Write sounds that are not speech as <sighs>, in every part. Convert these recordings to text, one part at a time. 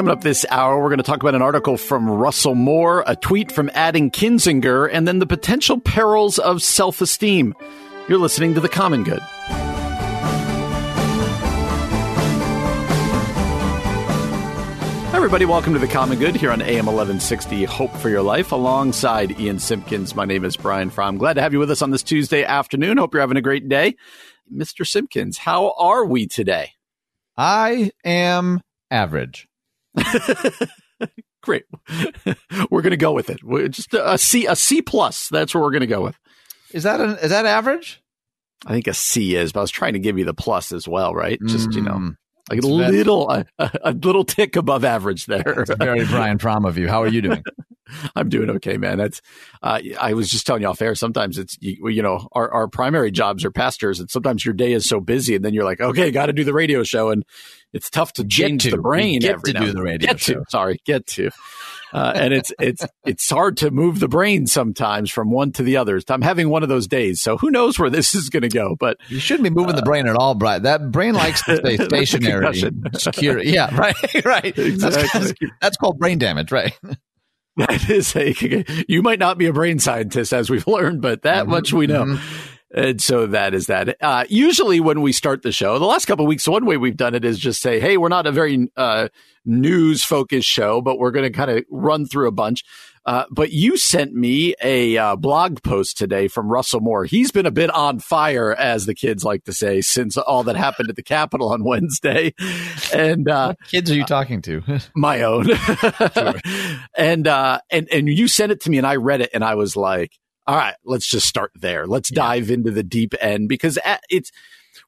Coming up this hour, we're going to talk about an article from Russell Moore, a tweet from Adam Kinzinger, and then the potential perils of self esteem. You're listening to The Common Good. Everybody. Welcome to The Common Good here on AM 1160 Hope for Your Life alongside Ian Simpkins. My name is Brian Fromm. Glad to have you with us on this Tuesday afternoon. Hope you're having a great day. Mr. Simpkins, how are we today? I am average. <laughs> Great. <laughs> we're going to go with it. We're just a C, a C plus. That's what we're going to go with. Is that an, is that average? I think a C is, but I was trying to give you the plus as well, right? Just you know, Mm, like a little, a, a little tick above average there. It's very Brian Fromm of you. How are you doing? <laughs> <laughs> I'm doing okay, man. That's. Uh, I was just telling you off air. Sometimes it's you, you know our our primary jobs are pastors, and sometimes your day is so busy, and then you're like, okay, got to do the radio show, and it's tough to Get change to. the brain. Get every to now do the radio Get show. to. Sorry, get to. Uh, and it's it's it's hard to move the brain sometimes from one to the other. I'm having one of those days, so who knows where this is going to go? But You shouldn't be moving the brain at all, Brian. That brain likes to stay <laughs> stationary, secure. Yeah, <laughs> right, right. That's, that's called brain damage, right? <laughs> That is a, you might not be a brain scientist as we've <laughs> learned, but that Mhm, much we know. mhm. And so that is that. Uh, usually when we start the show, the last couple of weeks, one way we've done it is just say, Hey, we're not a very, uh, news focused show, but we're going to kind of run through a bunch. Uh, but you sent me a uh, blog post today from Russell Moore. He's been a bit on fire, as the kids like to say, since all that happened at the Capitol on Wednesday. And, uh, kids are you talking to? <laughs> my own. <laughs> and uh and and you sent it to me and I read it and I was like, all right, let's just start there. Let's dive into the deep end because it's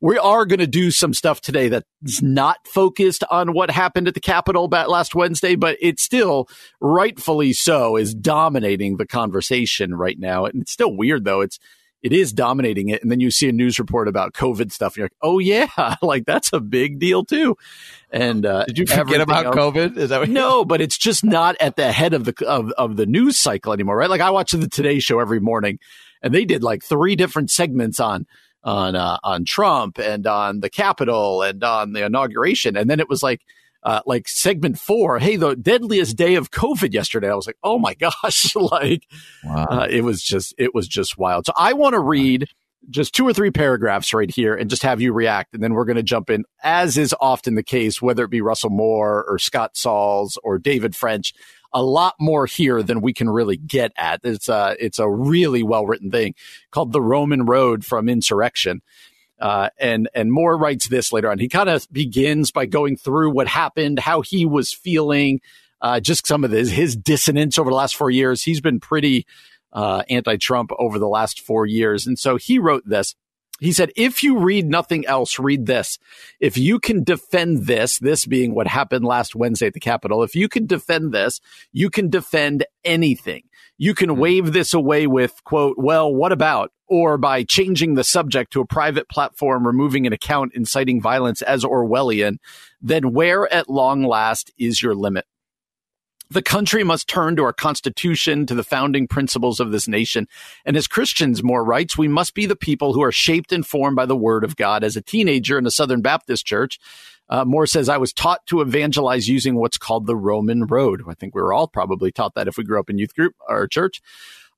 we are going to do some stuff today that's not focused on what happened at the Capitol last Wednesday, but it still, rightfully so, is dominating the conversation right now. And it's still weird though. It's it is dominating it, and then you see a news report about COVID stuff, and you're like, "Oh yeah, <laughs> like that's a big deal too." And uh, Did you forget about else- COVID? Is that what no, but it's just not at the head of the of, of the news cycle anymore, right? Like I watch the Today Show every morning, and they did like three different segments on on uh, on Trump and on the Capitol and on the inauguration, and then it was like. Uh, like segment four, hey, the deadliest day of COVID yesterday. I was like, oh my <laughs> gosh, like Wow. uh, it was just it was just wild. So I want to read just two or three paragraphs right here and just have you react, and then we're going to jump in, as is often the case, whether it be Russell Moore or Scott Sauls or David French. A lot more here than we can really get at. It's a it's a really well written thing called "The Roman Road from Insurrection." Uh, and and Moore writes this later on. He kind of begins by going through what happened, how he was feeling, uh, just some of his his dissonance over the last four years. He's been pretty uh, anti-Trump over the last four years, and so he wrote this. He said, "If you read nothing else, read this. If you can defend this, this being what happened last Wednesday at the Capitol, if you can defend this, you can defend anything." You can hmm. wave this away with, quote, well, what about? Or by changing the subject to a private platform, removing an account inciting violence as Orwellian, then where at long last is your limit? The country must turn to our Constitution, to the founding principles of this nation. And as Christians, Moore writes, we must be the people who are shaped and formed by the Word of God. As a teenager in a Southern Baptist church, uh, Moore says, I was taught to evangelize using what's called the Roman road. I think we were all probably taught that if we grew up in youth group or church.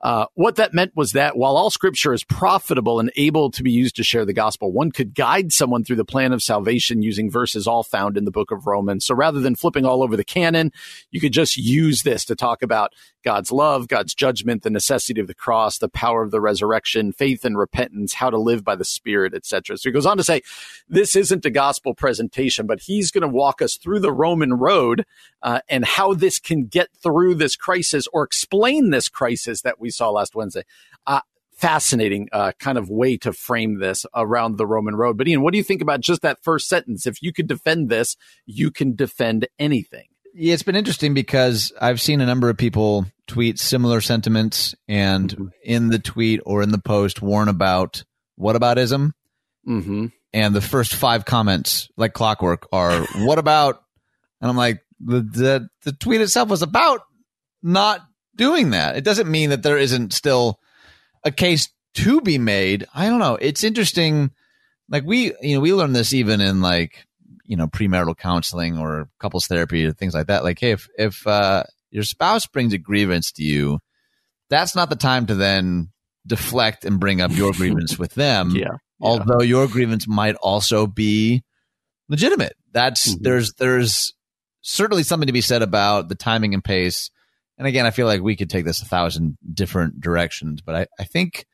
Uh, what that meant was that while all scripture is profitable and able to be used to share the gospel, one could guide someone through the plan of salvation using verses all found in the book of Romans. So rather than flipping all over the canon, you could just use this to talk about God's love, God's judgment, the necessity of the cross, the power of the resurrection, faith and repentance, how to live by the Spirit, etc. So he goes on to say, this isn't a gospel presentation, but he's going to walk us through the Roman road uh, and how this can get through this crisis or explain this crisis that we saw last Wednesday. Uh, fascinating uh, kind of way to frame this around the Roman road. But Ian, what do you think about just that first sentence? If you could defend this, you can defend anything. Yeah, it's been interesting because I've seen a number of people tweet similar sentiments and Mhm. in the tweet or in the post warn about whataboutism. Mm-hmm. And the first five comments, like clockwork, are <laughs> what about? And I'm like, the, the the tweet itself was about not doing that. It doesn't mean that there isn't still a case to be made. I don't know. It's interesting. Like we, you know, we learned this even in like you know premarital counseling or couples therapy or things like that. Like, hey, if if uh, your spouse brings a grievance to you, that's not the time to then deflect and bring up your <laughs> grievance with them. Yeah. yeah. Although your grievance might also be legitimate. That's mm-hmm. there's there's certainly something to be said about the timing and pace. And again, I feel like we could take this a thousand different directions, but I, I think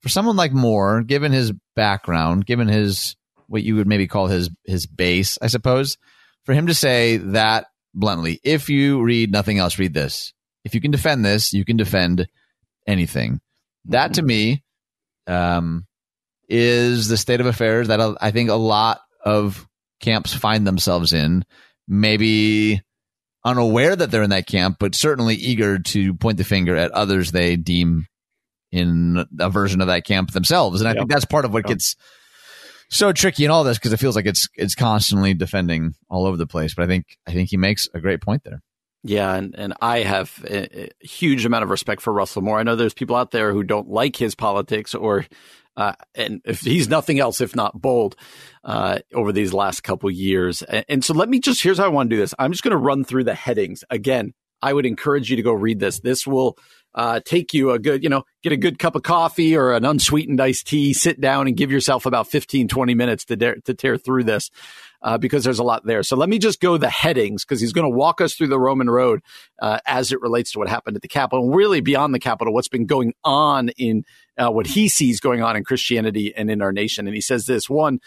for someone like Moore, given his background, given his what you would maybe call his his base, I suppose, for him to say that bluntly, if you read nothing else, read this. If you can defend this, you can defend anything. That to me um, is the state of affairs that I think a lot of camps find themselves in. Maybe unaware that they're in that camp, but certainly eager to point the finger at others they deem in a version of that camp themselves. And I yep. think that's part of what yep. gets so tricky in all this because it feels like it's it's constantly defending all over the place. But I think I think he makes a great point there. Yeah, and, and I have a, a huge amount of respect for Russell Moore. I know there's people out there who don't like his politics or uh, and if he's nothing else if not bold uh, over these last couple years. And, and, so let me just here's how I want to do this. I'm just going to run through the headings again. I would encourage you to go read this. This will uh, take you a good, you know, get a good cup of coffee or an unsweetened iced tea, sit down and give yourself about 15, 20 minutes to, dare, to tear through this uh, because there's a lot there. So let me just go the headings because he's going to walk us through the Roman road uh, as it relates to what happened at the Capitol and really beyond the Capitol, what's been going on in uh, what he sees going on in Christianity and in our nation. And he says this one,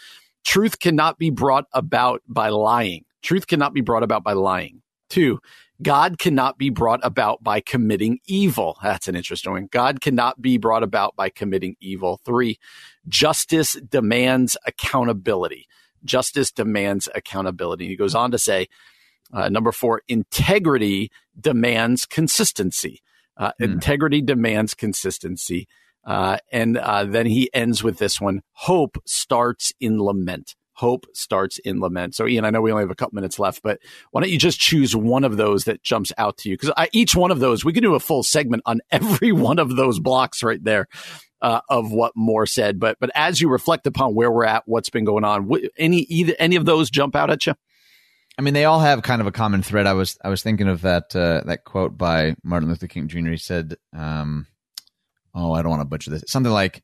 truth cannot be brought about by lying. Truth cannot be brought about by lying. Two, God cannot be brought about by committing evil. That's an interesting one. God cannot be brought about by committing evil. Three, justice demands accountability. Justice demands accountability. He goes on to say, uh, number four, integrity demands consistency. Uh, mm. Integrity demands consistency. Uh, and uh, then he ends with this one hope starts in lament hope starts in lament. So, Ian, I know we only have a couple minutes left, but why don't you just choose one of those that jumps out to you? Because each one of those, we can do a full segment on <laughs> every one of those blocks right there. Uh, of what Moore said, but but as you reflect upon where we're at, what's been going on, any either any of those jump out at you? I mean, they all have kind of a common thread. I was I was thinking of that uh, that quote by Martin Luther King Jr. He said, um, "Oh, I don't want to butcher this. Something like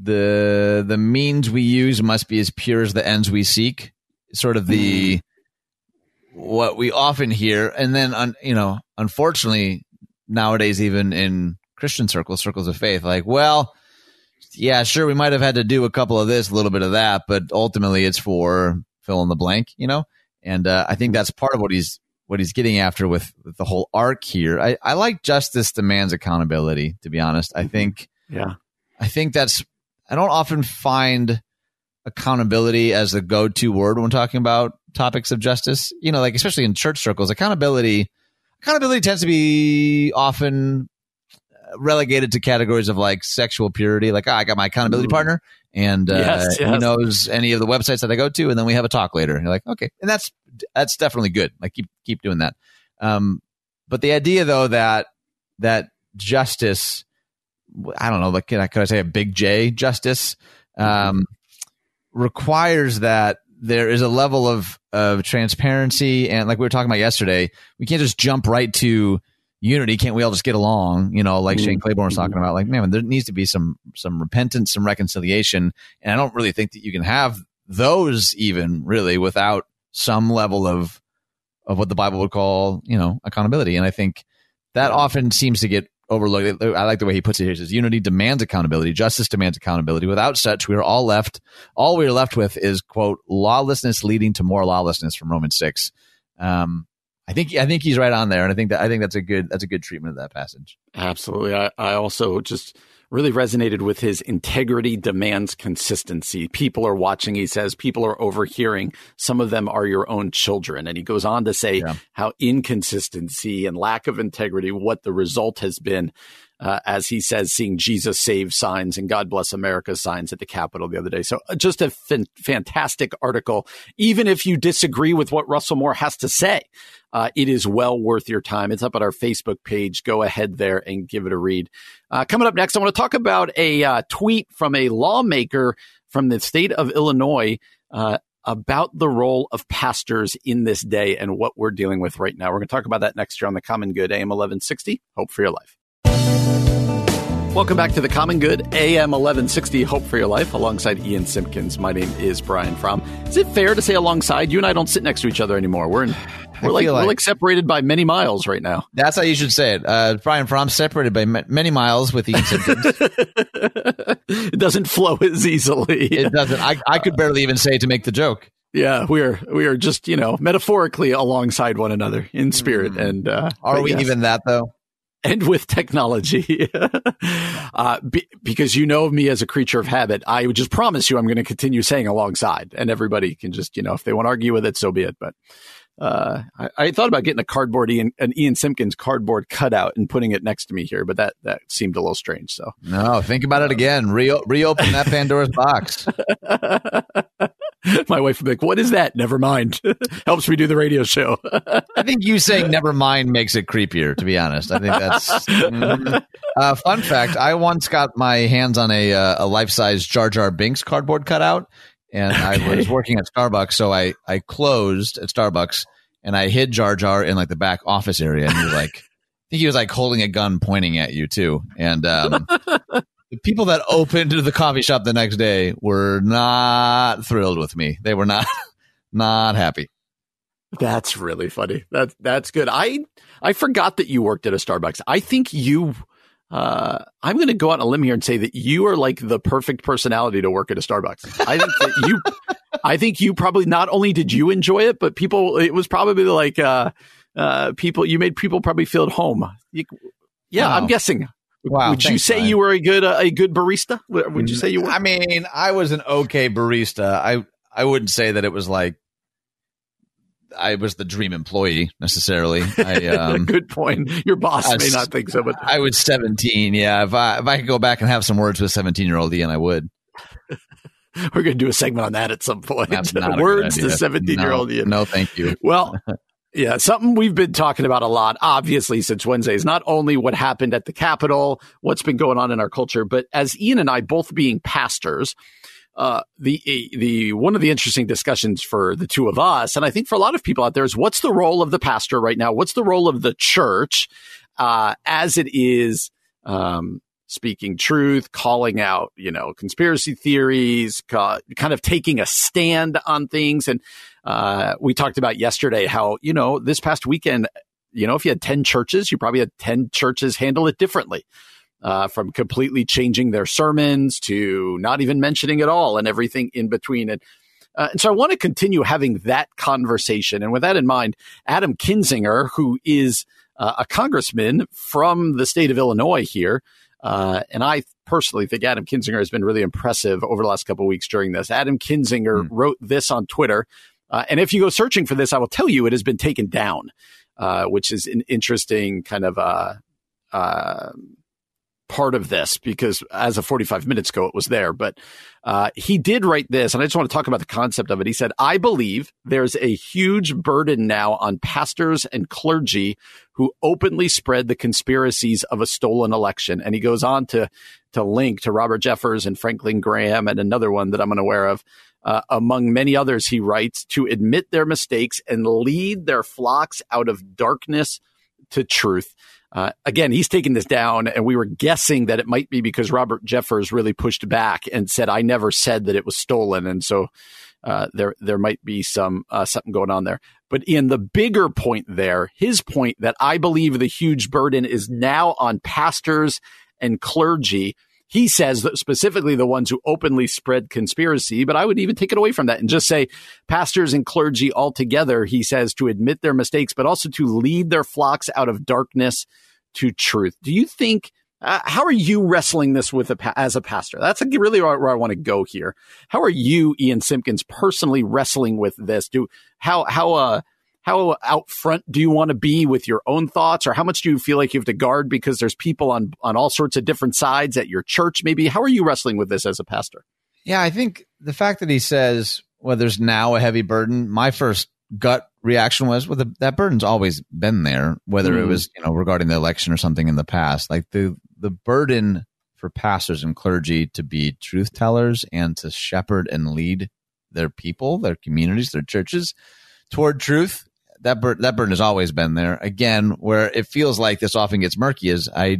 the the means we use must be as pure as the ends we seek. Sort of the what we often hear, and then you know, unfortunately, nowadays, even in Christian circles, circles of faith, like, well, yeah, sure, we might have had to do a couple of this, a little bit of that, but ultimately, it's for fill in the blank, you know. And uh, I think that's part of what he's what he's getting after with, with the whole arc here. I, I like justice demands accountability. To be honest, I think yeah, I think that's I don't often find accountability as the go-to word when talking about topics of justice. You know, like especially in church circles, accountability accountability tends to be often relegated to categories of like sexual purity. Like, oh, I got my accountability partner, and uh, yes, yes. he knows any of the websites that I go to, and then we have a talk later. And you're like, okay, and that's that's definitely good. Like, keep keep doing that. Um, but the idea though that that justice I don't know, like could I, could I say a big J justice um, requires that there is a level of of transparency and like we were talking about yesterday, we can't just jump right to unity. Can't we all just get along? You know, like mm-hmm. Shane Claiborne was talking about. Like, man, there needs to be some some repentance, some reconciliation, and I don't really think that you can have those even really without some level of of what the Bible would call, you know, accountability. And I think that often seems to get overlooked. I like the way he puts it here. He says unity demands accountability, justice demands accountability. Without such, we are all left. All we are left with is quote lawlessness leading to more lawlessness from Romans six. Um, I think I think he's right on there, and I think that I think that's a good that's a good treatment of that passage. Absolutely. I, I also just really resonated with his integrity demands consistency. People are watching, he says, people are overhearing. Some of them are your own children. And he goes on to say yeah. how inconsistency and lack of integrity, what the result has been. Uh, as he says, seeing Jesus save signs and God bless America signs at the Capitol the other day. So uh, just a f- fantastic article. Even if you disagree with what Russell Moore has to say, uh, it is well worth your time. It's up at our Facebook page. Go ahead there and give it a read. Uh, coming up next, I want to talk about a uh, tweet from a lawmaker from the state of Illinois uh, about the role of pastors in this day and what we're dealing with right now. We're going to talk about that next year on the Common Good AM 1160. Hope for your life. Welcome back to the Common Good AM 1160 Hope for Your Life alongside Ian Simpkins. My name is Brian Fromm. Is it fair to say alongside you and I don't sit next to each other anymore? We're in <sighs> we're like, like, we're like separated by many miles right now. That's how you should say it. Uh, Brian Fromm separated by many miles with Ian Simpkins. <laughs> it doesn't flow as easily. it doesn't. I, I could barely even say to make the joke. Yeah, we are we are just you know metaphorically alongside one another in spirit, mm. and uh, are we yes. even that though? And with technology. <laughs> uh, be, because you know me as a creature of habit, I would just promise you I'm going to continue saying alongside, and everybody can just, you know, if they want to argue with it, so be it. But uh, I, I, thought about getting a cardboard Ian, an Ian Simpkins cardboard cutout and putting it next to me here, but that that seemed a little strange. So no, think about it again. Re- reopen that Pandora's box. <laughs> <laughs> My wife would be like, "What is that?" Never mind. <laughs> Helps me do the radio show. I think you saying "never mind" makes it creepier. To be honest, I think that's. Mm, uh, fun fact: I once got my hands on a uh, a life size Jar Jar Binks cardboard cutout, and okay. I was working at Starbucks, so I I closed at Starbucks and I hid Jar Jar in like the back office area, and he was like. I think he was like holding a gun pointing at you too. And um, the people that opened the coffee shop the next day were not thrilled with me. They were not <laughs> not happy. That's really funny. That's that's good. I I forgot that you worked at a Starbucks. I think you uh, I'm going to go out on a limb here and say that you are like the perfect personality to work at a Starbucks. I think that you, <laughs> I think you probably not only did you enjoy it, but people, it was probably like, uh, uh, people, you made people probably feel at home. You, yeah, wow. I'm guessing. Wow, would you say you were a good uh, a good barista? Would you say you were? I mean, I was an okay barista. I I wouldn't say that it was like I was the dream employee necessarily. I, <laughs> um, good point. Your boss may not think so, but I was 17. Yeah, if I if I could go back and have some words with 17 year old Ian, I would. <laughs> We're going to do a segment on that at some point. words to 17 year old Ian. No, thank you. Well, <laughs> Yeah, something we've been talking about a lot, obviously, since Wednesday is not only what happened at the Capitol, what's been going on in our culture, but as Ian and I both being pastors, uh, the the one of the interesting discussions for the two of us, and I think for a lot of people out there, is what's the role of the pastor right now? What's the role of the church uh, as it is um, speaking truth, calling out, you know, conspiracy theories, kind of taking a stand on things. And uh, we talked about yesterday how, you know, this past weekend, you know, if you had 10 churches, you probably had 10 churches handle it differently. Uh, from completely changing their sermons to not even mentioning it all and everything in between. And, uh, and so I want to continue having that conversation. And with that in mind, Adam Kinzinger, who is uh, a congressman from the state of Illinois here, uh, and I personally think Adam Kinzinger has been really impressive over the last couple of weeks during this. Adam Kinzinger mm. wrote this on Twitter. Uh, and if you go searching for this, I will tell you it has been taken down, uh, which is an interesting kind of uh, uh, part of this because as of 45 minutes ago, it was there. But uh, he did write this, and I just want to talk about the concept of it. He said, I believe there's a huge burden now on pastors and clergy who openly spread the conspiracies of a stolen election. And he goes on to, to link to Robert Jeffress and Franklin Graham and another one that I'm unaware of. Uh, among many others, he writes to admit their mistakes and lead their flocks out of darkness to truth. Uh, again, he's taken this down, and we were guessing that it might be because Robert Jeffress really pushed back and said, "I never said that it was stolen," and so uh, there there might be some uh, something going on there. But in the bigger point there, his point that I believe the huge burden is now on pastors and clergy. He says that specifically the ones who openly spread conspiracy, but I would even take it away from that and just say pastors and clergy altogether, he says, to admit their mistakes, but also to lead their flocks out of darkness to truth. Do you think? Uh, how are you wrestling this with a, as a pastor? That's really where I want to go here. How are you, Ian Simpkins, personally wrestling with this? Do how how uh how out front do you want to be with your own thoughts, or how much do you feel like you have to guard because there's people on on all sorts of different sides at your church? Maybe how are you wrestling with this as a pastor? Yeah, I think the fact that he says, "Well, there's now a heavy burden." My first gut reaction was, well, the, that burden's always been there, whether mm. it was, you know, regarding the election or something in the past. Like the, the burden for pastors and clergy to be truth tellers and to shepherd and lead their people, their communities, their churches toward truth. That bur- that burden has always been there. Again, where it feels like this often gets murky is I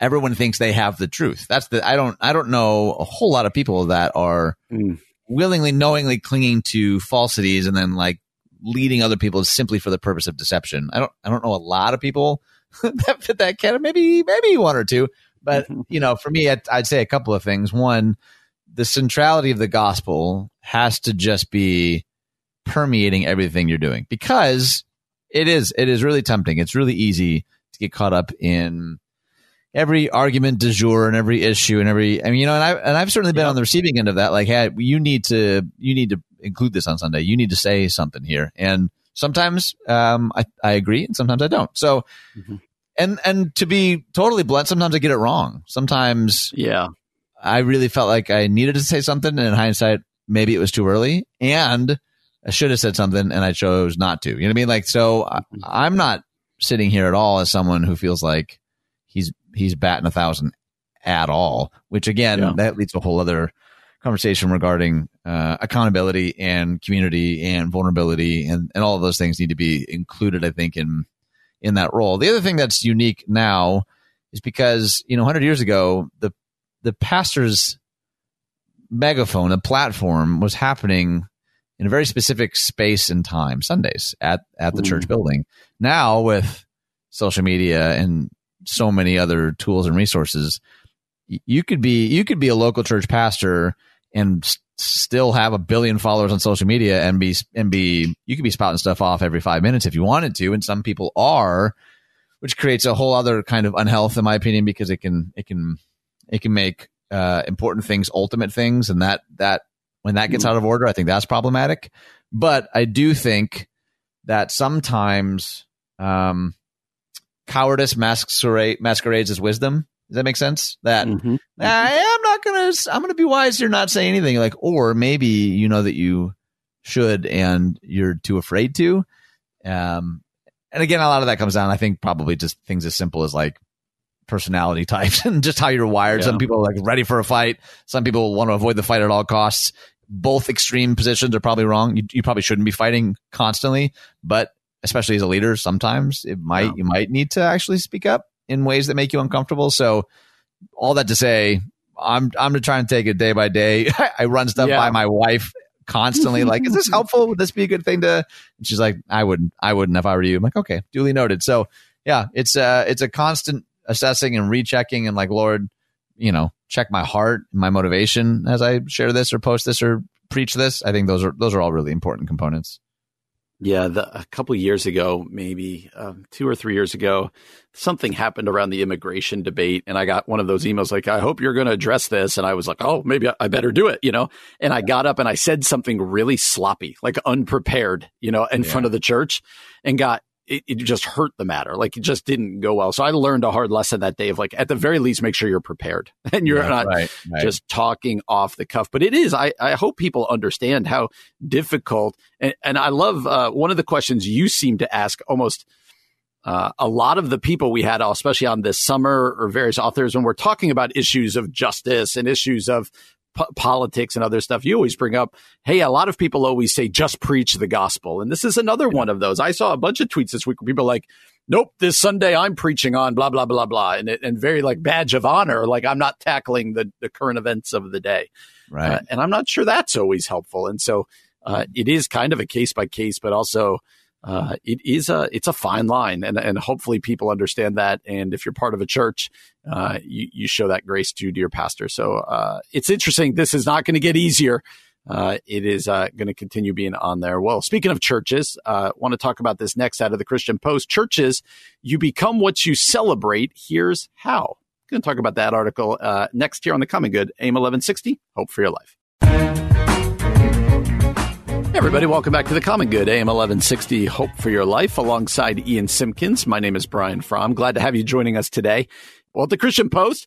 everyone thinks they have the truth. That's the I don't I don't know a whole lot of people that are mm. willingly knowingly clinging to falsities and then like leading other people simply for the purpose of deception. I don't I don't know a lot of people <laughs> that fit that category. Maybe maybe one or two, but mm-hmm. you know, for me, I'd, I'd say a couple of things. One, the centrality of the gospel has to just be permeating everything you're doing because it is it is really tempting. It's really easy to get caught up in every argument du jour and every issue and every I mean you know and I and I've certainly been yeah. on the receiving end of that like hey you need to you need to include this on Sunday you need to say something here and sometimes um I I agree and sometimes I don't so mm-hmm. and and to be totally blunt sometimes I get it wrong sometimes yeah I really felt like I needed to say something and in hindsight maybe it was too early and I should have said something and I chose not to you know what I mean like so mm-hmm. I'm not sitting here at all as someone who feels like he's he's batting a thousand at all. Which again, yeah. that leads to a whole other conversation regarding uh, accountability and community and vulnerability and and all of those things need to be included. I think in in that role. The other thing that's unique now is because you know 100 years ago the the pastor's megaphone, a platform, was happening in a very specific space and time, Sundays at at the Ooh. church building. Now with social media and so many other tools and resources. You could be you could be a local church pastor and s- still have a billion followers on social media and be and be you could be spouting stuff off every five minutes if you wanted to, and some people are, which creates a whole other kind of unhealth in my opinion because it can it can it can make uh, important things ultimate things, and that that when that gets hmm. out of order, I think that's problematic. But I do think that sometimes um, cowardice masquerade, masquerades as wisdom. Does that make sense? That mm-hmm. I am not gonna. I'm gonna be wise here, not say anything. Like, or maybe you know that you should, and you're too afraid to. Um, and again, a lot of that comes down. I think probably just things as simple as like personality <laughs> types and just how you're wired. Yeah. Some people are like ready for a fight. Some people want to avoid the fight at all costs. Both extreme positions are probably wrong. You, you probably shouldn't be fighting constantly, but especially as a leader, sometimes it might yeah. you might need to actually speak up in ways that make you uncomfortable. So all that to say, I'm I'm trying to try and take it day by day. <laughs> I run stuff yeah. by my wife constantly. like, is this <laughs> helpful? Would this be a good thing to? And she's like, I wouldn't. I wouldn't if I were you. I'm like, okay, duly noted. So yeah, it's uh it's a constant assessing and rechecking and like, Lord, you know, check my heart, my motivation as I share this or post this or preach this. I think those are those are all really important components. Yeah, the, a couple years ago, maybe um, two or three years ago, something happened around the immigration debate, and I got one of those emails like, "I hope you're going to address this," and I was like, "Oh, maybe I better do it," you know. And I got up and I said something really sloppy, like unprepared, you know, in yeah. front of the church, and got it, it, just hurt the matter. Like it just didn't go well. So I learned a hard lesson that day of like, at the very least, make sure you're prepared <laughs> and you're yeah, not right, right. just talking off the cuff. But it is, I, I hope people understand how difficult. And, and I love uh, one of the questions you seem to ask almost uh, a lot of the people we had, especially on this summer or various authors, when we're talking about issues of justice and issues of politics and other stuff, you always bring up, hey, a lot of people always say, just preach the gospel. And this is another one of those. I saw a bunch of tweets this week where people like, nope, this Sunday I'm preaching on blah, blah, blah, blah. And, and very like badge of honor, like I'm not tackling the, the current events of the day. Right. Uh, and I'm not sure that's always helpful. And so uh, it is kind of a case by case, but also uh, it is a it's a fine line, and and hopefully people understand that. And if you're part of a church, uh, you you show that grace to, to your pastor. So uh, it's interesting. This is not going to get easier. Uh, it is uh, going to continue being on there. Well, speaking of churches, uh, want to talk about this next out of the Christian Post. Churches, you become what you celebrate. Here's how. Going to talk about that article uh, next here on the Common Good, AM 1160. Hope for your life everybody, welcome back to the Common Good, AM 1160, Hope for Your Life, alongside Ian Simpkins. My name is Brian Fromm. Glad to have you joining us today. Well, at the Christian Post,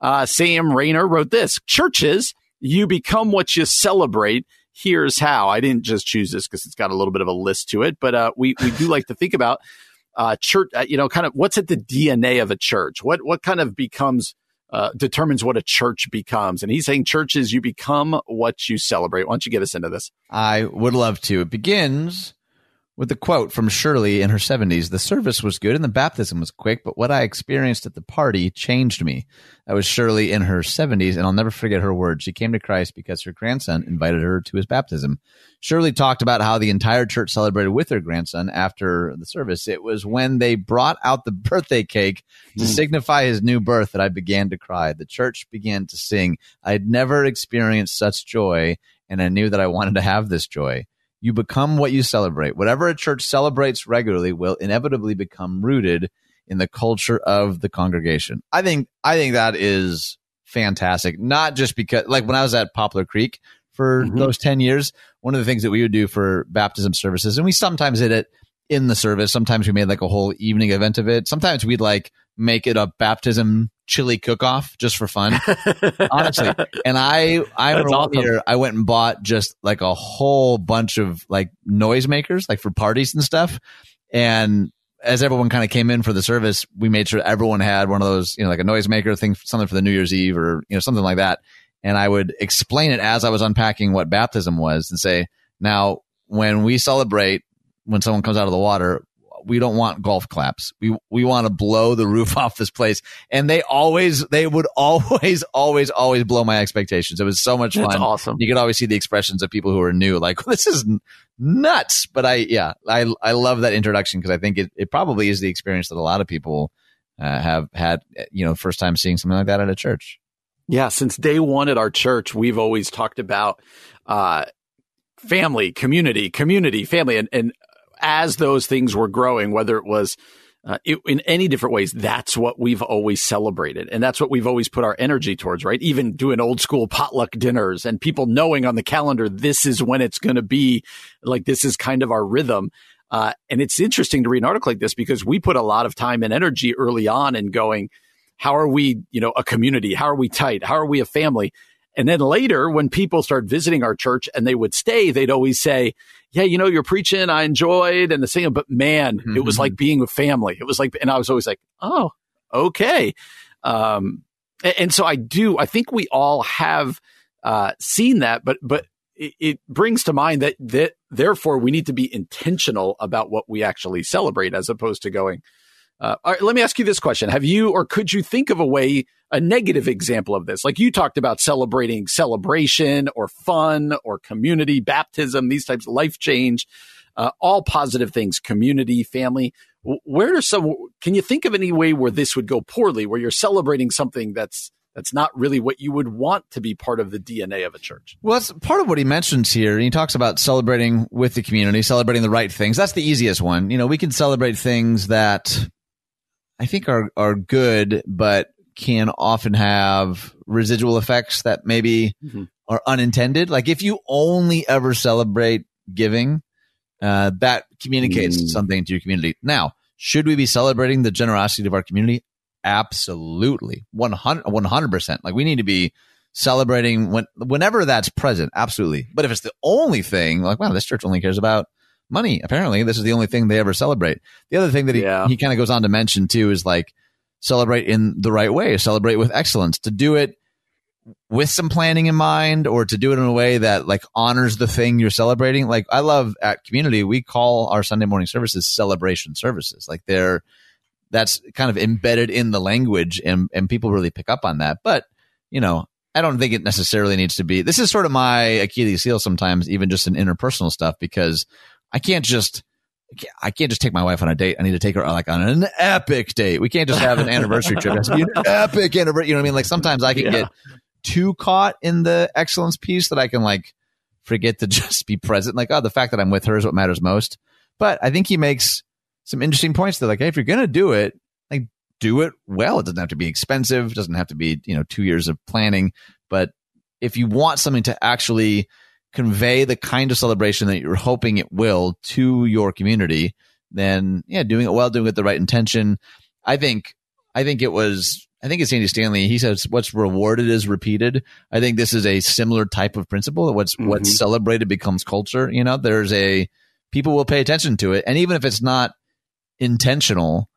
uh, Sam Rainer wrote this Churches, you become what you celebrate. Here's how. I didn't just choose this because it's got a little bit of a list to it, but uh, we, we do like to think about uh, church, uh, you know, kind of what's at the DNA of a church? What, what kind of becomes uh, determines what a church becomes. And he's saying churches, you become what you celebrate. Why don't you get us into this? I would love to. It begins with a quote from Shirley in her 70s The service was good and the baptism was quick, but what I experienced at the party changed me. That was Shirley in her 70s, and I'll never forget her words. She came to Christ because her grandson invited her to his baptism. Shirley talked about how the entire church celebrated with her grandson after the service. It was when they brought out the <laughs> birthday cake to mm. signify his new birth that I began to cry. The church began to sing. I had never experienced such joy, and I knew that I wanted to have this joy. You become what you celebrate. Whatever a church celebrates regularly will inevitably become rooted in the culture of the congregation. I think I think that is fantastic. Not just because like when I was at Poplar Creek for mm-hmm. those 10 years, one of the things that we would do for baptism services and we sometimes did it in the service. Sometimes we made like a whole evening event of it. Sometimes we'd like make it a baptism chili cook off just for fun. <laughs> honestly. And I I remember awesome. year I went and bought just like a whole bunch of like noisemakers, like for parties and stuff. And as everyone kind of came in for the service, we made sure everyone had one of those, you know, like a noisemaker thing, something for the New Year's Eve or, you know, something like that. And I would explain it as I was unpacking what baptism was and say, now, when we celebrate, when someone comes out of the water, we don't want golf claps. We we want to blow the roof <laughs> off this place. And they always they would <laughs> always always always blow my expectations. It was so much That's fun. awesome. You could always see the expressions of people who are new like <laughs> this is nuts. But I yeah, I I love that introduction because I think it it probably is the experience that a lot of people uh, have had you know first time seeing something like that at a church. Yeah, since day 1 at our church, we've always talked about uh family, community, community, family and and as those things were growing, whether it was uh, it, in any different ways, that's what we've always celebrated. And that's what we've always put our energy towards, right? Even doing old school potluck dinners and people knowing on the calendar, this is when it's going to be like, this is kind of our rhythm. Uh, and it's interesting to read an article like this because we put a lot of time and energy early on in going, how are we, you know, a community? How are we tight? How are we a family? And then later, when people start visiting our church and they would stay, they'd always say, Yeah, you know, you're preaching, I enjoyed and the singing, but man, mm-hmm. it was like being with family. It was like, and I was always like, Oh, okay. Um, and, and so I do, I think we all have uh, seen that, but, but it, it brings to mind that, that therefore we need to be intentional about what we actually celebrate as opposed to going, uh, all right, let me ask you this question. Have you or could you think of a way, a negative example of this? Like you talked about celebrating celebration or fun or community, baptism, these types of life change, uh, all positive things, community, family. Where are some, can you think of any way where this would go poorly, where you're celebrating something that's, that's not really what you would want to be part of the DNA of a church. Well, that's part of what he mentions here. He talks about celebrating with the community, celebrating the right things. That's the easiest one. You know, we can celebrate things that I think are are good, but can often have residual effects that maybe mm-hmm. are unintended. Like if you only ever celebrate giving, uh, that communicates mm. something to your community. Now, should we be celebrating the generosity of our community? Absolutely. 100 percent. Like we need to be celebrating when whenever that's present. Absolutely. But if it's the only thing, like wow, this church only cares about money. Apparently, this is the only thing they ever celebrate. The other thing that he, yeah. he kind of goes on to mention too is like celebrate in the right way, celebrate with excellence, to do it with some planning in mind or to do it in a way that like honors the thing you're celebrating. Like I love at community, we call our Sunday morning services celebration services. Like they're, that's kind of embedded in the language and, and people really pick up on that. But, you know, I don't think it necessarily needs to be. This is sort of my Achilles heel sometimes, even just in interpersonal stuff, because I can't just I can't just take my wife on a date. I need to take her like on an epic date. We can't just have an anniversary trip. It has to be an <laughs> epic anniversary. You know what I mean? Like sometimes I can yeah. get too caught in the excellence piece that I can like forget to <laughs> just be present. Like, oh, the fact that I'm with her is what matters most. But I think he makes some interesting points that like, hey, if you're gonna do it, like do it well. It doesn't have to be expensive. It doesn't have to be, you know, two years of planning. But if you want something to actually convey the kind of celebration that you're hoping it will to your community, then yeah, doing it well, doing it with the right intention. I think, I think it was, I think it's Andy Stanley. He says what's rewarded is repeated. I think this is a similar type of principle. What's, mm-hmm. what's celebrated becomes culture. You know, there's a, people will pay attention to it. And even if it's not intentional,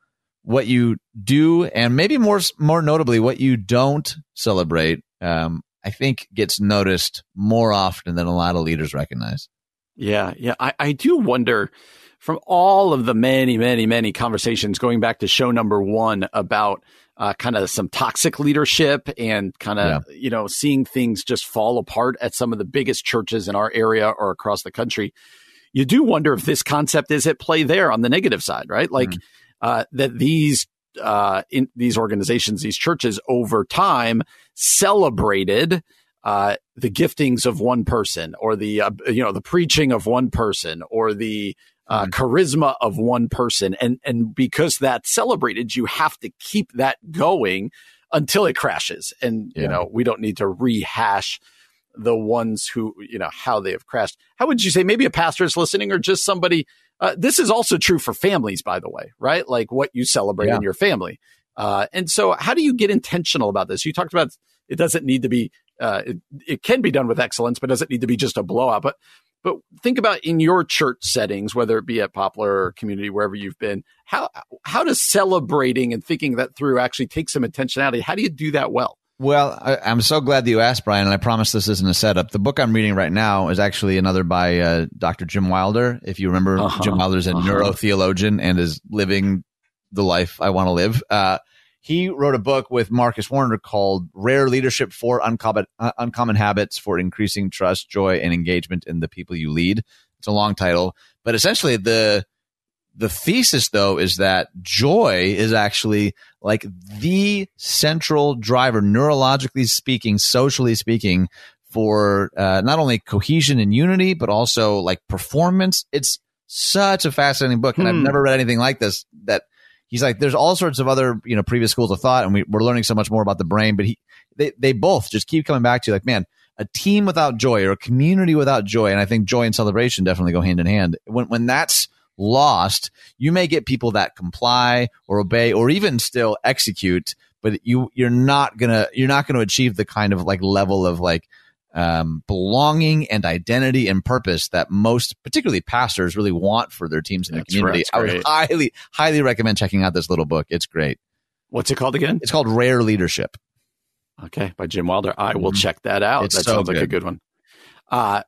what you do, and maybe more more notably, what you don't celebrate, um, I think gets noticed more often than a lot of leaders recognize. Yeah, yeah. I, I do wonder from all of the many, many, many conversations going back to show number one about uh, kind of some toxic leadership and kind of, yeah. you know, seeing things just fall apart at some of the biggest churches in our area or across the country. You do wonder if this concept is at play there on the negative side, right? Like mm. uh, that these uh, in these organizations, these churches over time celebrated uh, the giftings of one person or the uh, you know the preaching of one person or the uh, mm-hmm. charisma of one person and and because that's celebrated you have to keep that going until it crashes and yeah. you know we don't need to rehash the ones who you know how they have crashed how would you say maybe a pastor is listening or just somebody uh, this is also true for families by the way right like what you celebrate yeah. in your family uh, and so how do you get intentional about this you talked about it doesn't need to be uh, it, it can be done with excellence, but doesn't need to be just a blowout. But but think about in your church settings, whether it be at Poplar or community, wherever you've been, how how does celebrating and thinking that through actually take some intentionality? How do you do that well? Well, I, am so glad that you asked, Brian, and I promise this isn't a setup. The book I'm reading right now is actually another by uh, Dr. Jim Wilder. If you remember, uh-huh, Jim Wilder's a uh-huh. neurotheologian and is living the life I want to live. Uh, he wrote a book with Marcus Warner called Rare Leadership for Uncommon, uh, Uncommon Habits for Increasing Trust, Joy, and Engagement in the People You Lead. It's a long title, but essentially the the thesis though is that joy is actually like the central driver neurologically speaking socially speaking for uh, not only cohesion and unity but also like performance it's such a fascinating book and hmm. i've never read anything like this that he's like, there's all sorts of other, you know, previous schools of thought, and we, we're learning so much more about the brain. But he, they, they both just keep coming back to like, man, a team without joy or a community without joy, and I think joy and celebration definitely go hand in hand. When when that's lost, you may get people that comply or obey or even still execute, but you you're not gonna you're not gonna achieve the kind of like level of like um, belonging and identity and purpose that most, particularly pastors, really want for their teams in the community. I would highly, highly recommend checking out this little book. It's great. What's it called again? It's called Rare Leadership. Okay, by Jim Wilder. I will mm-hmm. check that out. It's that so sounds good. like a good one. Uh,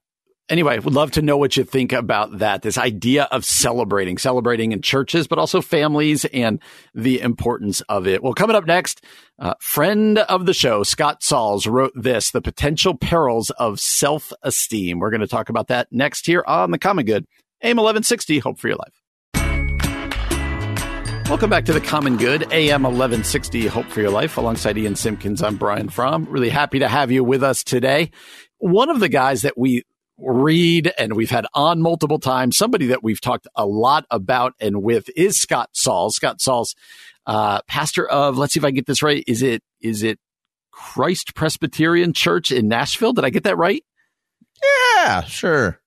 anyway, would love to know what you think about that. This idea of celebrating, celebrating in churches, but also families and the importance of it. Well, coming up next, uh, friend of the show, Scott Sauls wrote this, the potential perils of self-esteem. We're going to talk about that next here on the Common Good. AM 1160, Hope for Your Life. Welcome back to the Common Good, AM 1160, Hope for Your Life. Alongside Ian Simpkins, I'm Brian Fromm. Really happy to have you with us today. One of the guys that we read and we've had on multiple times. Somebody that we've talked a lot about and with is Scott Sauls. Scott Sauls, uh, pastor of, let's see if I get this right. Is it, is it Christ Presbyterian Church in Nashville? Did I get that right? Yeah, sure.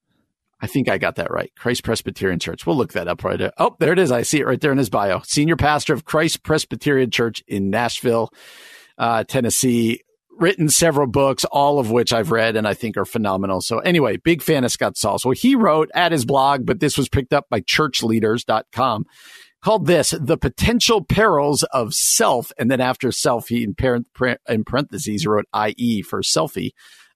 I think I got that right. Christ Presbyterian Church. We'll look that up right there. Oh, there it is. I see it right there in his bio. Senior pastor of Christ Presbyterian Church in Nashville, uh, Tennessee written several books, all of which I've read and I think are phenomenal. So anyway, big fan of Scott Sauls. Well, he wrote at his blog, but this was picked up by churchleaders.com called this the potential perils of self. And then after self, he in, parent, in parentheses wrote IE for selfie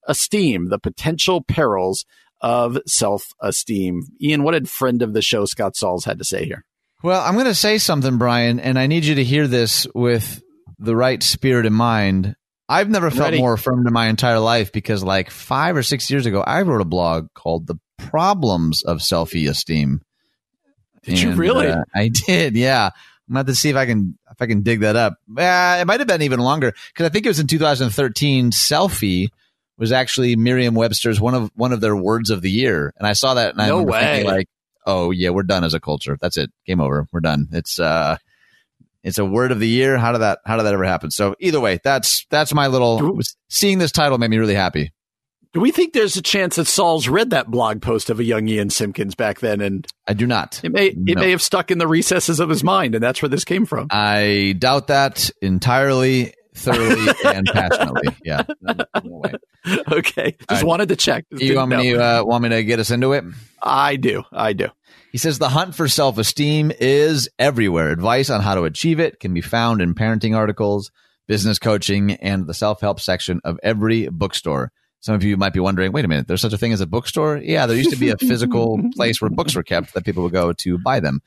esteem, the potential perils of self esteem. Ian, what did friend of the show Scott Sauls had to say here? Well, I'm going to say something, Brian, and I need you to hear this with the right spirit in mind. I've never I'm felt ready. more affirmed in my entire life because, like five or six years ago, I wrote a blog called "The Problems of Selfie Esteem." Did and, you really? Uh, I did. Yeah. I'm going to see if I can if I can dig that up. Uh, it might have been even longer because I think it was in 2013. Selfie was actually Merriam-Webster's one of one of their words of the year, and I saw that and I no way. like, oh yeah, we're done as a culture. That's it. Game over. We're done. It's uh it's a word of the year. How did that how did that ever happen? So either way, that's that's my little seeing this title made me really happy. Do we think there's a chance that Sauls read that blog post of a young Ian Simpkins back then and I do not. It may it may have stuck in the recesses of his mind and that's where this came from. I doubt that entirely, thoroughly <laughs> and passionately. Yeah. No, no. <laughs> Okay. Just right. wanted to check. Just you want me to uh, want me to get us into it? I do. I do. He says the hunt for self esteem is everywhere. Advice on how to achieve it can be found in parenting articles, business coaching, and the self help section of every bookstore. Some of you might be wondering, wait a minute, there's such a thing as a bookstore? Yeah, there used to be a physical <laughs> place where books were kept that people would go to buy them.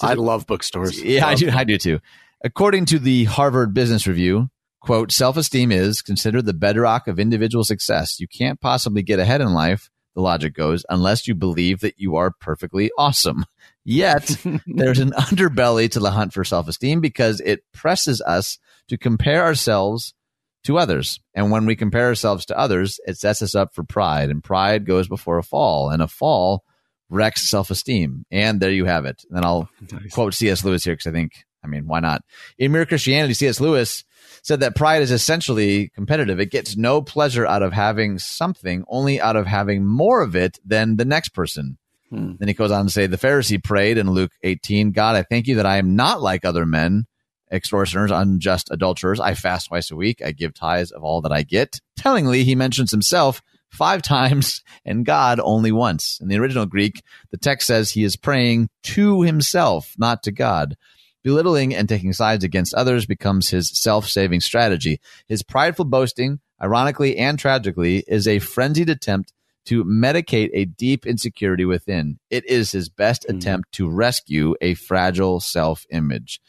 So I love bookstores. Yeah, love I do. I do too. According to the Harvard Business Review, quote, self esteem is considered the bedrock of individual success. You can't possibly get ahead in life the logic goes, unless you believe that you are perfectly awesome. Yet, <laughs> there's an underbelly to the hunt for self esteem because it presses us to compare ourselves to others. And when we compare ourselves to others, it sets us up for pride. And pride goes before a fall, and a fall wrecks self esteem. And there you have it. And I'll <laughs> nice. quote C.S. Lewis here because I think, I mean, why not? In Mere Christianity, C.S. Lewis said that pride is essentially competitive. It gets no pleasure out of having something, only out of having more of it than the next person. Hmm. Then he goes on to say, The Pharisee prayed in Luke 18, God, I thank you that I am not like other men, extortioners, unjust adulterers. I fast twice a week. I give tithes of all that I get. Tellingly, he mentions himself five <laughs> times and God only once. In the original Greek, the text says he is praying to himself, not to God. Belittling and taking sides against others becomes his self saving strategy. His prideful boasting, ironically and tragically, is a frenzied attempt to medicate a deep insecurity within. It is his best mm. attempt to rescue a fragile self image.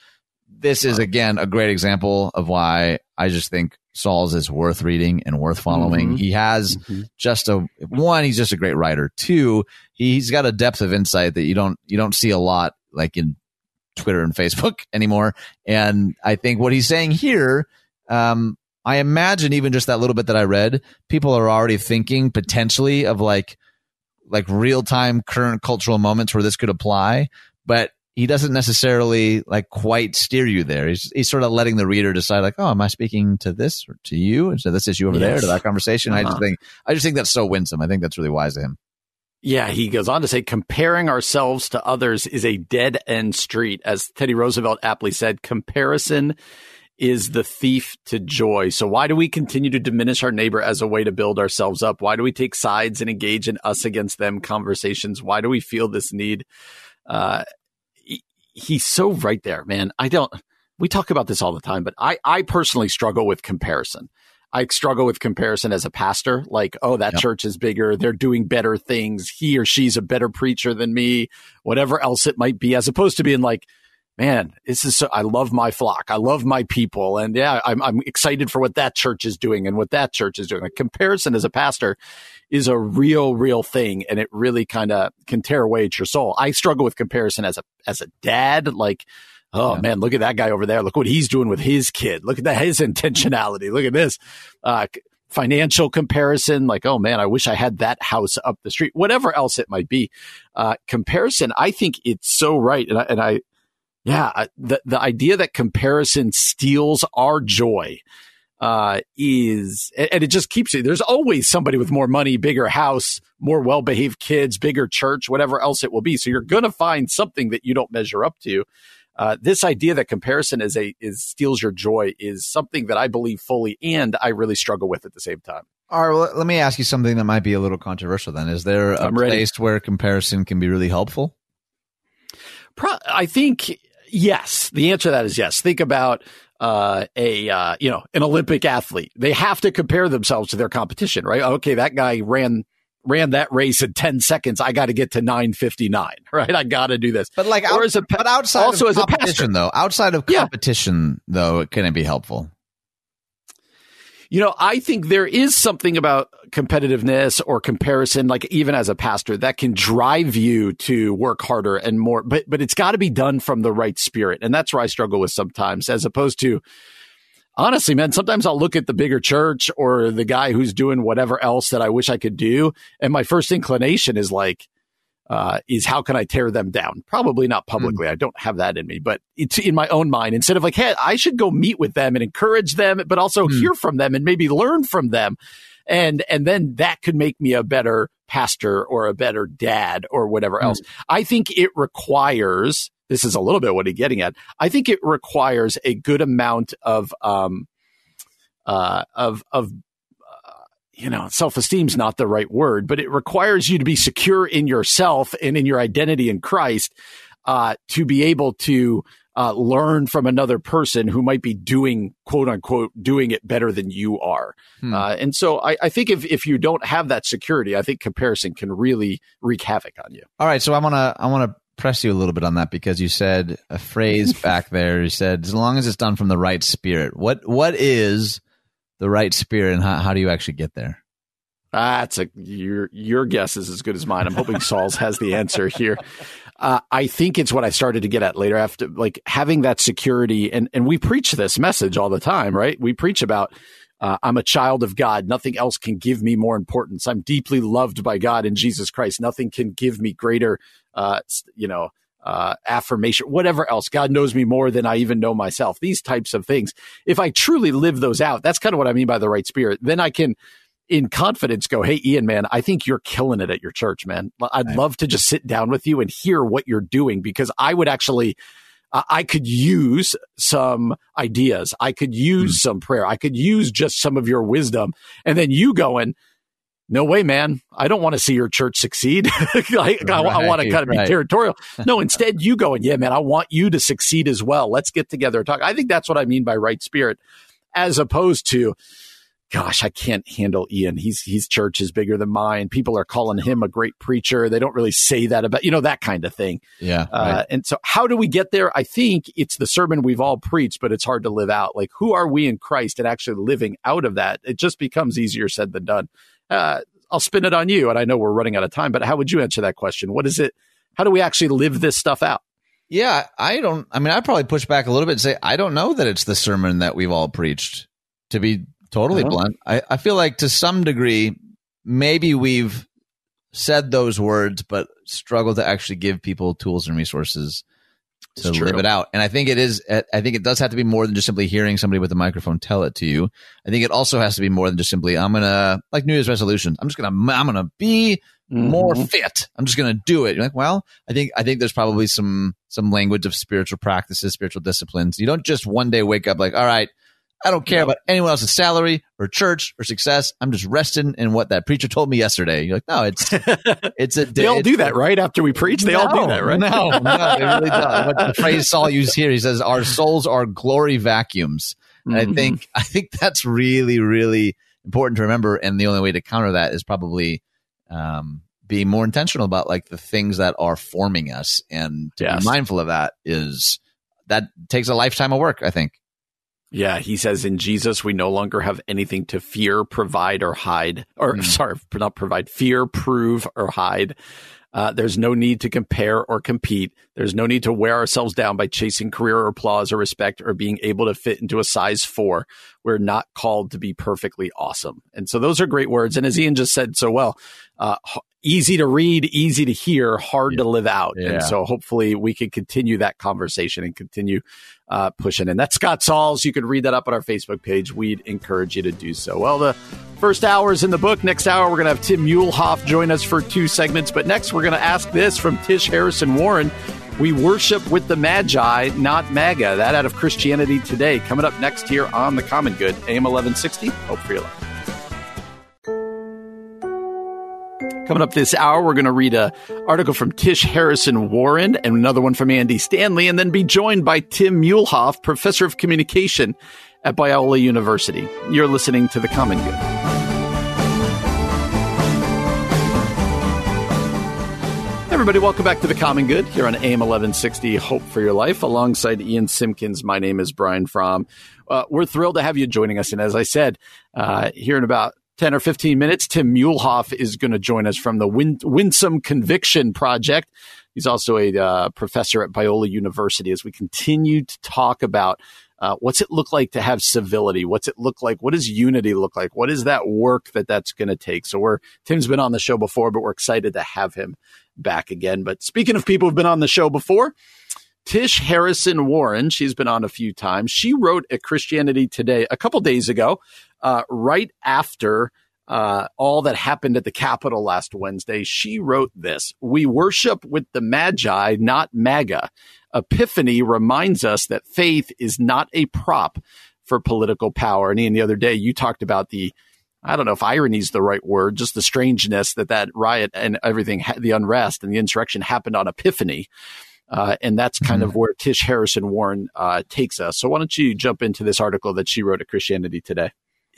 This is, again, a great example of why I just think Sauls is worth reading and worth following. Mm-hmm. He has mm-hmm. just a one, he's just a great writer. Two, he's got a depth of insight that you don't you don't see a lot like in Twitter and Facebook <laughs> anymore. And I think what he's saying here, um, I imagine even just that little bit that I read, people are already thinking potentially of like like real time current cultural moments where this could apply, but he doesn't necessarily like quite steer you there. He's he's sort of letting the reader decide like, oh, am I speaking to this or to you and so this issue over yes. there to that conversation? Uh-huh. I just uh-huh. think I just think that's so winsome. I think that's really wise of him. Yeah, he goes on to say comparing ourselves to others is a dead end street. As Teddy Roosevelt aptly said, comparison is the thief to joy. So why do we continue to diminish our neighbor as a way to build ourselves up? Why do we take sides and engage in us against them conversations? Why do we feel this need? Uh, he, he's so right there, man. I don't, we talk about this all the time, but I, I personally struggle with comparison. I struggle with comparison as a pastor. Like, oh, that yep. church is bigger. They're doing better things. He or she's a better preacher than me, whatever else it might be, as opposed to being like, man, this is so, I love my flock. I love my people. And yeah, I'm, I'm excited for what that church is doing and what that church is doing. Like comparison as a pastor is a real, real thing. And it really kind of can tear away at your soul. I struggle with comparison as a, as a dad. Like, Oh yeah. man, look at that guy over there. Look what he's doing with his kid. Look at that, his intentionality. Look at this. Uh, financial comparison, like, oh man, I wish I had that house up the street, whatever else it might be. Uh, comparison, I think it's so right. And I, and I yeah, the, the idea that comparison steals our joy, uh, is, and it just keeps you, there's always somebody with more money, bigger house, more well behaved kids, bigger church, whatever else it will be. So you're going to find something that you don't measure up to. Uh, this idea that comparison is a is steals your joy is something that I believe fully, and I really struggle with at the same time. All right, well, let me ask you something that might be a little controversial. Then, is there a place where comparison can be really helpful? Pro- I think yes. The answer to that is yes. Think about uh, a uh, you know an Olympic athlete. They have to compare themselves to their competition, right? Okay, that guy ran ran that race in 10 seconds. I got to get to 959, <laughs> right? I got to do this. But like, or as a, but outside also of competition though, outside of competition yeah. though, can it be helpful? You know, I think there is something about competitiveness or comparison, like even as a pastor, that can drive you to work harder and more, but, but it's got to be done from the right spirit. And that's where I struggle with sometimes, as opposed to, honestly, man, sometimes I'll look at the bigger church or the guy who's doing whatever else that I wish I could do. And my first inclination is like, uh, is how can I tear them down? Probably not publicly. Mm. I don't have that in me, but it's in my own mind. Instead of like, hey, I should go meet with them and encourage them, but also mm. hear from them and maybe learn from them. And, and then that could make me a better pastor or a better dad or whatever mm. else. I think it requires this is a little bit what he's getting at. I think it requires a good amount of um, uh, of of uh, you know, self esteem's not the right word, but it requires you to be secure in yourself and in your identity in Christ uh, to be able to uh, learn from another person who might be doing quote unquote doing it better than you are. Hmm. Uh, and so I, I, think if, if you don't have that security, I think comparison can really wreak havoc on you. All right. So I want to, I want to press you a little bit on that because you said a phrase <laughs> back there. You said, as long as it's done from the right spirit, what, what is the right spirit and how, how do you actually get there? That's a your your guess is as good as mine. I'm hoping Sauls has the answer here. Uh, I think it's what I started to get at later after like having that security and and we preach this message all the time, right? We preach about uh, I'm a child of God. Nothing else can give me more importance. I'm deeply loved by God in Jesus Christ. Nothing can give me greater, uh, you know, uh, affirmation, whatever else. God knows me more than I even know myself. These types of things. If I truly live those out, that's kind of what I mean by the right spirit. Then I can in confidence go, Hey, Ian, man, I think you're killing it at your church, man. I'd right. love to just sit down with you and hear what you're doing because I would actually, I could use some ideas. I could use mm. some prayer. I could use just some of your wisdom. And then you going, no way, man. I don't want to see your church succeed. I, right, <laughs> I, I, want to kind of right. be territorial. <laughs> No, instead you going, yeah, man, I want you to succeed as well. Let's get together and talk. I think that's what I mean by right spirit, as opposed to, gosh, I can't handle Ian. He's his church is bigger than mine. People are calling him a great preacher. They don't really say that about you know that kind of thing. Yeah. Uh, right. And so, how do we get there? I think it's the sermon we've all preached, but it's hard to live out. Like, who are we in Christ and actually living out of that? It just becomes easier said than done. Uh, I'll spin it on you, and I know we're running out of time, but how would you answer that question? What is it? How do we actually live this stuff out? Yeah, I don't. I mean, I'd probably push back a little bit and say I don't know that it's the sermon that we've all preached. To be totally uh-huh. blunt. I, I feel like to some degree, maybe we've said those words, but struggle to actually give people tools and resources to live it out. And I think it is, I think it does have to be more than just simply hearing somebody with a microphone tell it to you. I think it also has to be more than just simply, I'm going to, like New Year's resolutions, I'm just going to, I'm going to be mm-hmm. more fit. I'm just going to do it. You're like, well, I think, I think there's probably some, some language of spiritual practices, spiritual disciplines. You don't just one day wake up like, all right, I don't care about anyone else's salary or church or success. I'm just resting in what that preacher told me yesterday. You're like, no, it's <laughs> it's a. they all do that, right? After we preach, they no, all do that, right? No, no, they really don't. <laughs> What the phrase Saul used here, he says, "Our souls are glory vacuums," and mm-hmm. I think I think that's really really important to remember. And the only way to counter that is probably um, being more intentional about like the things that are forming us, and to yes. be mindful of that is that takes a lifetime of work. I think. Yeah, he says in Jesus, we no longer have anything to fear, provide, or hide. Or, mm. sorry, not provide, fear, prove, or hide. Uh, there's no need to compare or compete. There's no need to wear ourselves down by chasing career or applause or respect or being able to fit into a size four. We're not called to be perfectly awesome. And so those are great words. And as Ian just said so well, uh, easy to read, easy to hear, hard yeah. to live out. Yeah. And so hopefully we can continue that conversation and continue uh, pushing. And that's Scott Sauls. You can read that up on our Facebook page. We'd encourage you to do so. Well, the first hour is in the book. Next hour, we're going to have Tim Muehlhoff join us for two segments. But next, we're going to ask this from Tish Harrison Warren. We worship with the Magi, not MAGA. That out of Christianity Today. Coming up next here on The Common Good, AM 1160. Hope for your life. Coming up this hour, we're going to read an article from Tish Harrison Warren and another one from Andy Stanley, and then be joined by Tim Muehlhoff, professor of communication at Biola University. You're listening to The Common Good. Everybody, welcome back to The Common Good here on AM 1160 Hope for Your Life. Alongside Ian Simpkins, my name is Brian Fromm. Uh, we're thrilled to have you joining us. And as I said, uh, here in about 10 or 15 minutes, Tim Muehlhoff is going to join us from the Win- Winsome Conviction Project. He's also a uh, professor at Biola University as we continue to talk about uh, what's it look like to have civility? What's it look like? What does unity look like? What is that work that that's going to take? So we're Tim's been on the show before, but we're excited to have him back again. But speaking of people who've been on the show before, Tish Harrison Warren, she's been on a few times. She wrote at Christianity Today a couple days ago, uh, right after uh, all that happened at the Capitol last Wednesday. She wrote this We worship with the Magi, not MAGA. Epiphany reminds us that faith is not a prop for political power. And Ian, the other day, you talked about the I don't know if irony is the right word, just the strangeness that that riot and everything, the unrest and the insurrection happened on Epiphany. Uh, and that's kind mm-hmm. of where Tish Harrison Warren uh, takes us. So why don't you jump into this article that she wrote at Christianity Today?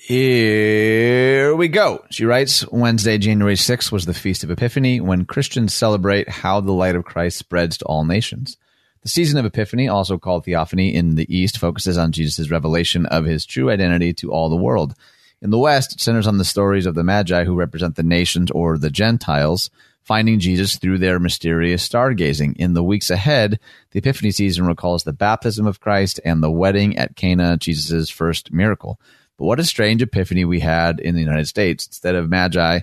Here we go. She writes Wednesday, January 6th was the Feast of Epiphany when Christians celebrate how the light of Christ spreads to all nations. The season of Epiphany, also called Theophany in the East, focuses on Jesus' revelation of his true identity to all the world. In the West, it centers on the stories of the Magi who represent the nations or the Gentiles, finding Jesus through their mysterious stargazing. In the weeks ahead, the Epiphany season recalls the baptism of Christ and the wedding at Cana, Jesus' first miracle. But what a strange epiphany we had in the United States. Instead of Magi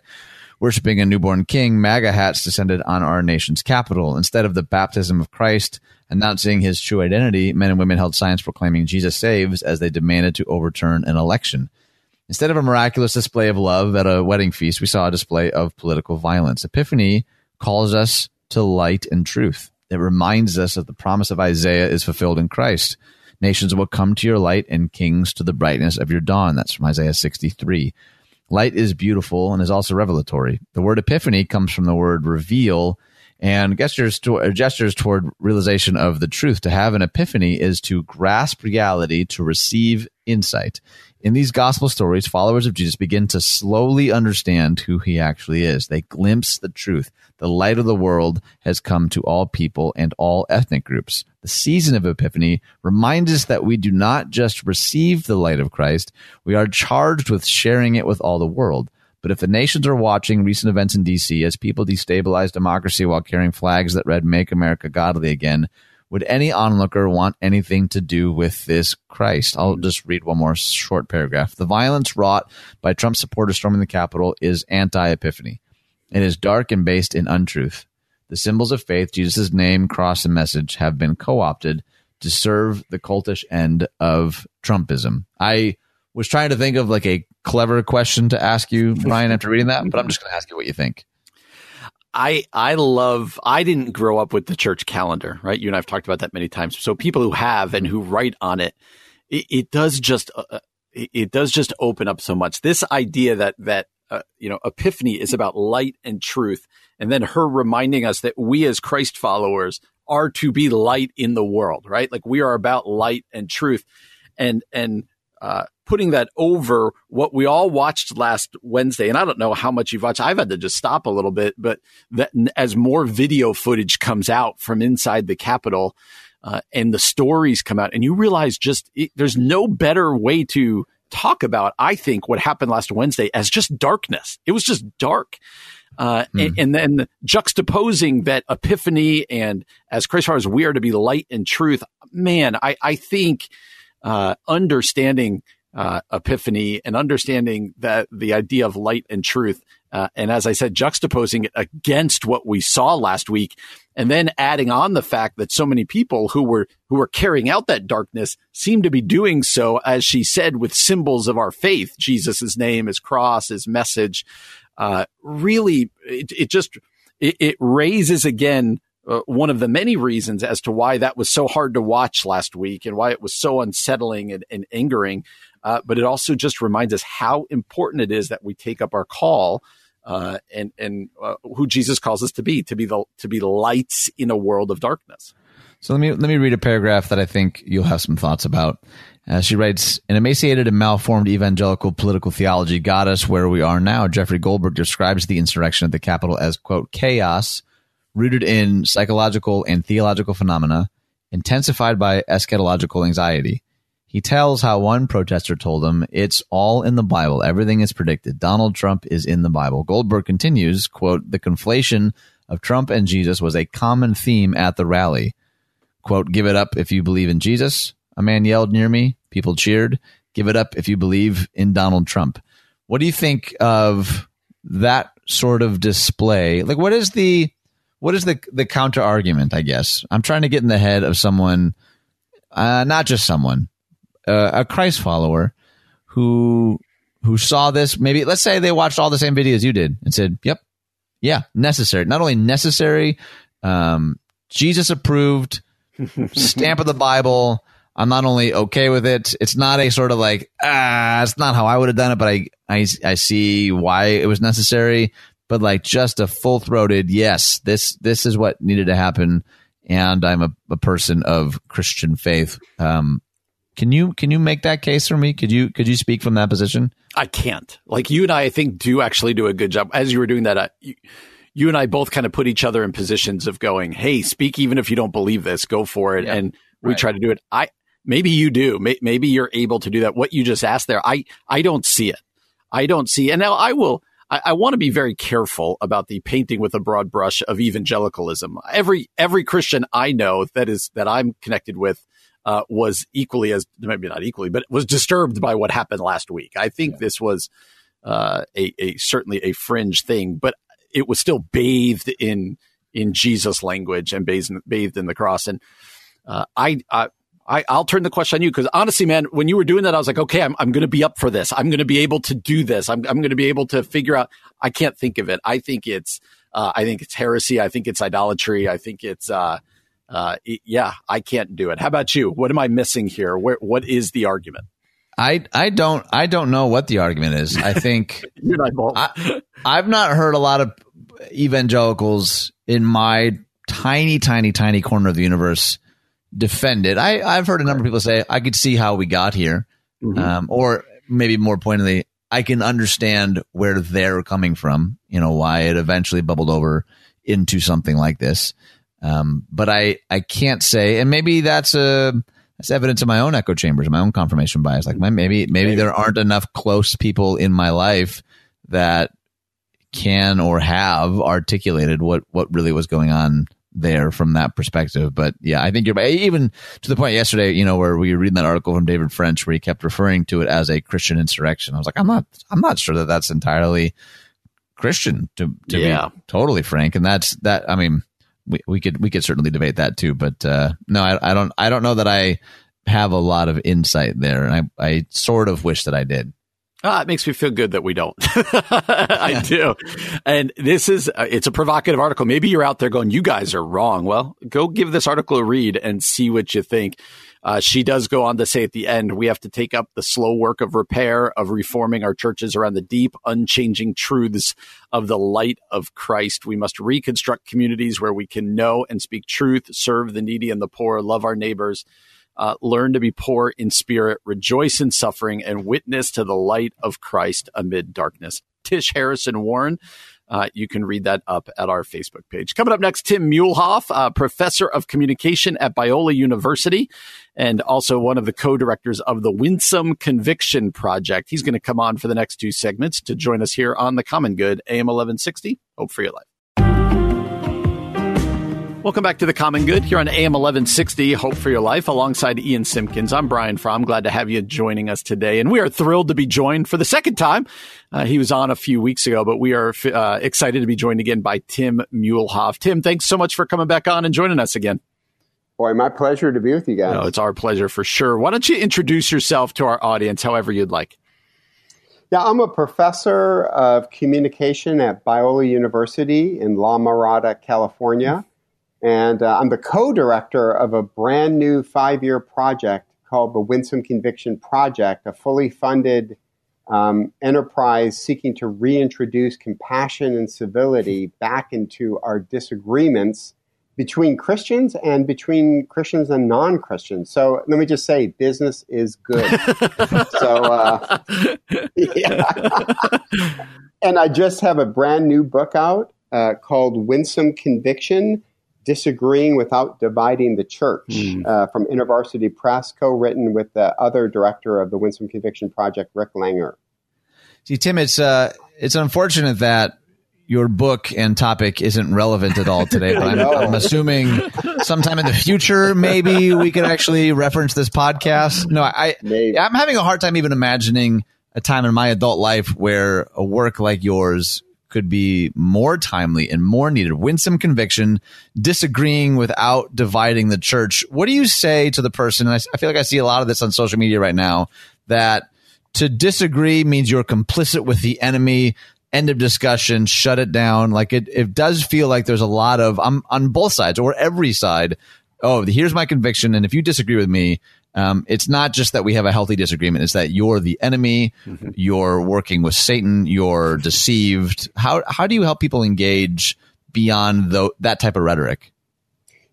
worshiping a newborn king, MAGA hats descended on our nation's capital. Instead of the baptism of Christ announcing his true identity, men and women held signs proclaiming Jesus saves as they demanded to overturn an election. Instead of a miraculous display of love at a wedding feast, we saw a display of political violence. Epiphany calls us to light and truth. It reminds us that the promise of Isaiah is fulfilled in Christ. Nations will come to your light and kings to the brightness of your dawn. That's from Isaiah 63. Light is beautiful and is also revelatory. The word epiphany comes from the word reveal and gestures, to, gestures toward realization of the truth. To have an epiphany is to grasp reality, to receive insight. In these gospel stories, followers of Jesus begin to slowly understand who he actually is. They glimpse the truth. The light of the world has come to all people and all ethnic groups. The season of Epiphany reminds us that we do not just receive the light of Christ, we are charged with sharing it with all the world. But if the nations are watching recent events in D.C. as people destabilize democracy while carrying flags that read Make America Godly Again, would any onlooker want anything to do with this Christ? I'll mm-hmm. just read one more short paragraph. The violence wrought by Trump supporters storming the Capitol is anti epiphany. It is dark and based in untruth. The symbols of faith, Jesus' name, cross, and message have been co opted to serve the cultish end of Trumpism. I was trying to think of like a clever question to ask you, <laughs> Brian, after reading that, but I'm just going to ask you what you think. I I love. I didn't grow up with the church calendar, right? You and I've talked about that many times. So people who have and who write on it, it, it does just uh, uh it does just open up so much. This idea that that uh, you know, Epiphany is about light and truth. And then her reminding us that we as Christ followers are to be light in the world, right? Like we are about light and truth. And, and, uh, putting that over what we all watched last Wednesday. And I don't know how much you've watched. I've had to just stop a little bit, but that as more video footage comes out from inside the Capitol, uh, and the stories come out and you realize just it, there's no better way to talk about, I think, what happened last Wednesday as just darkness. It was just dark. Uh, hmm. and, and, then juxtaposing that epiphany and as Christ followers, we are to be light and truth. Man, I, I think uh, understanding uh, epiphany and understanding that the idea of light and truth uh, and as I said, juxtaposing it against what we saw last week, and then adding on the fact that so many people who were who were carrying out that darkness seem to be doing so, as she said, with symbols of our faith, Jesus' name, his cross, his message. Uh, really, it, it just it, it, raises again uh, one of the many reasons as to why that was so hard to watch last week and why it was so unsettling and, and angering. Uh, but it also just reminds us how important it is that we take up our call uh, and and uh, who Jesus calls us to be to be the to be lights in a world of darkness. So let me let me read a paragraph that I think you'll have some thoughts about. Uh, she writes, "An emaciated and malformed evangelical political theology got us where we are now." Jeffrey Goldberg describes the insurrection at the Capitol as quote chaos rooted in psychological and theological phenomena, intensified by eschatological anxiety. He tells how one protester told him, It's all in the Bible. Everything is predicted. Donald Trump is in the Bible. Goldberg continues, quote, The conflation of Trump and Jesus was a common theme at the rally. Quote, Give it up if you believe in Jesus. A man yelled near me. People cheered. Give it up if you believe in Donald Trump. What do you think of that sort of display? Like, what is the what is the the counter argument? I guess I'm trying to get in the head of someone, uh, not just someone, uh, a Christ follower who who saw this. Maybe let's say they watched all the same videos you did and said, "Yep, yeah, necessary. Not only necessary, um, Jesus approved, <laughs> stamp of the Bible." I'm not only okay with it. It's not a sort of like ah, it's not how I would have done it, but I I I see why it was necessary. But like just a full throated yes, this this is what needed to happen, and I'm a, a person of Christian faith. Um, can you can you make that case for me? Could you could you speak from that position? I can't. Like you and I, I think do actually do a good job. As you were doing that, uh, you, you, and I both kind of put each other in positions of going, "Hey, speak even if you don't believe this, go for it." Yeah, and we right. try to do it. I maybe you do. Maybe you're able to do that. What you just asked there, I I don't see it. I don't see. And now I will. I, I want to be very careful about the painting with a broad brush of evangelicalism. Every every Christian I know that is that I'm connected with uh, was equally as maybe not equally, but was disturbed by what happened last week. I think yeah. this was uh, a, a certainly a fringe thing, but it was still bathed in in Jesus language and bathed in, bathed in the cross. And uh, I, I I, will turn the question on you because honestly, man, when you were doing that, I was like, okay, I'm, I'm going to be up for this. I'm going to be able to do this. I'm, I'm going to be able to figure out. I can't think of it. I think it's, uh, I think it's heresy. I think it's idolatry. I think it's, uh, uh, yeah, I can't do it. How about you? What am I missing here? Where, what is the argument? I, I don't I don't know what the argument is. I think <laughs> I, I've not heard a lot of evangelicals in my tiny, tiny, tiny corner of the universe defend it. I, I've heard a number of people say I could see how we got here, mm-hmm. um, or maybe more pointedly, I can understand where they're coming from. You know why it eventually bubbled over into something like this. Um, but I, I can't say, and maybe that's a, that's evidence of my own echo chambers, my own confirmation bias. Like my, maybe, maybe there aren't enough close people in my life that can or have articulated what, what really was going on there from that perspective. But yeah, I think you're even to the point yesterday, you know, where we were reading that article from David French where he kept referring to it as a Christian insurrection. I was like, I'm not, I'm not sure that that's entirely Christian to, to yeah. be totally frank. And that's that. I mean, we, we could we could certainly debate that too. But uh, no, I, I don't I don't know that I have a lot of insight there, and I I sort of wish that I did. Ah, it makes me feel good that we don't. <laughs> I do. And this is, uh, it's a provocative article. Maybe you're out there going, you guys are wrong. Well, go give this article a read and see what you think. Uh, she does go on to say at the end, we have to take up the slow work of repair, of reforming our churches around the deep, unchanging truths of the light of Christ. We must reconstruct communities where we can know and speak truth, serve the needy and the poor, love our neighbors, uh, learn to be poor in spirit, rejoice in suffering, and witness to the light of Christ amid darkness. Tish Harrison Warren uh, you can read that up at our Facebook page. Coming up next, Tim Muehlhoff, uh, professor of communication at Biola University and also one of the co-directors of the Winsome Conviction Project. He's going to come on for the next two segments to join us here on the Common Good AM 1160. Hope for your life. Welcome back to the Common Good here on AM 1160. Hope for your life alongside Ian Simpkins. I'm Brian Fromm. Glad to have you joining us today. And we are thrilled to be joined for the second time. Uh, he was on a few weeks ago, but we are uh, excited to be joined again by Tim Muehlhoff. Tim, thanks so much for coming back on and joining us again. Boy, my pleasure to be with you guys. No, it's our pleasure for sure. Why don't you introduce yourself to our audience however you'd like? Yeah, I'm a professor of communication at Biola University in La Mirada, California. And uh, I'm the co director of a brand new five year project called the Winsome Conviction Project, a fully funded um, enterprise seeking to reintroduce compassion and civility back into our disagreements between Christians and between Christians and non Christians. So let me just say, business is good. <laughs> so, uh, <laughs> and I just have a brand new book out uh, called Winsome Conviction Disagreeing Without Dividing the Church mm. uh, from InterVarsity Press, co written with the other director of the Winsome Conviction Project, Rick Langer. See, Tim, it's, uh, it's unfortunate that your book and topic isn't relevant at all today, but <laughs> I'm, I'm, assuming sometime in the future, maybe we could actually reference this podcast. No, I, maybe. I'm having a hard time even imagining a time in my adult life where a work like yours could be more timely and more needed. Winsome conviction, disagreeing without dividing the church. What do you say to the person? I, I feel like I see a lot of this on social media right now that to disagree means you're complicit with the enemy. End of discussion. Shut it down. Like it, it does feel like there's a lot of I'm on both sides or every side oh, here's my conviction, and if you disagree with me, um, it's not just that we have a healthy disagreement; it's that you're the enemy, mm-hmm. you're working with Satan, you're deceived. How how do you help people engage beyond the, that type of rhetoric?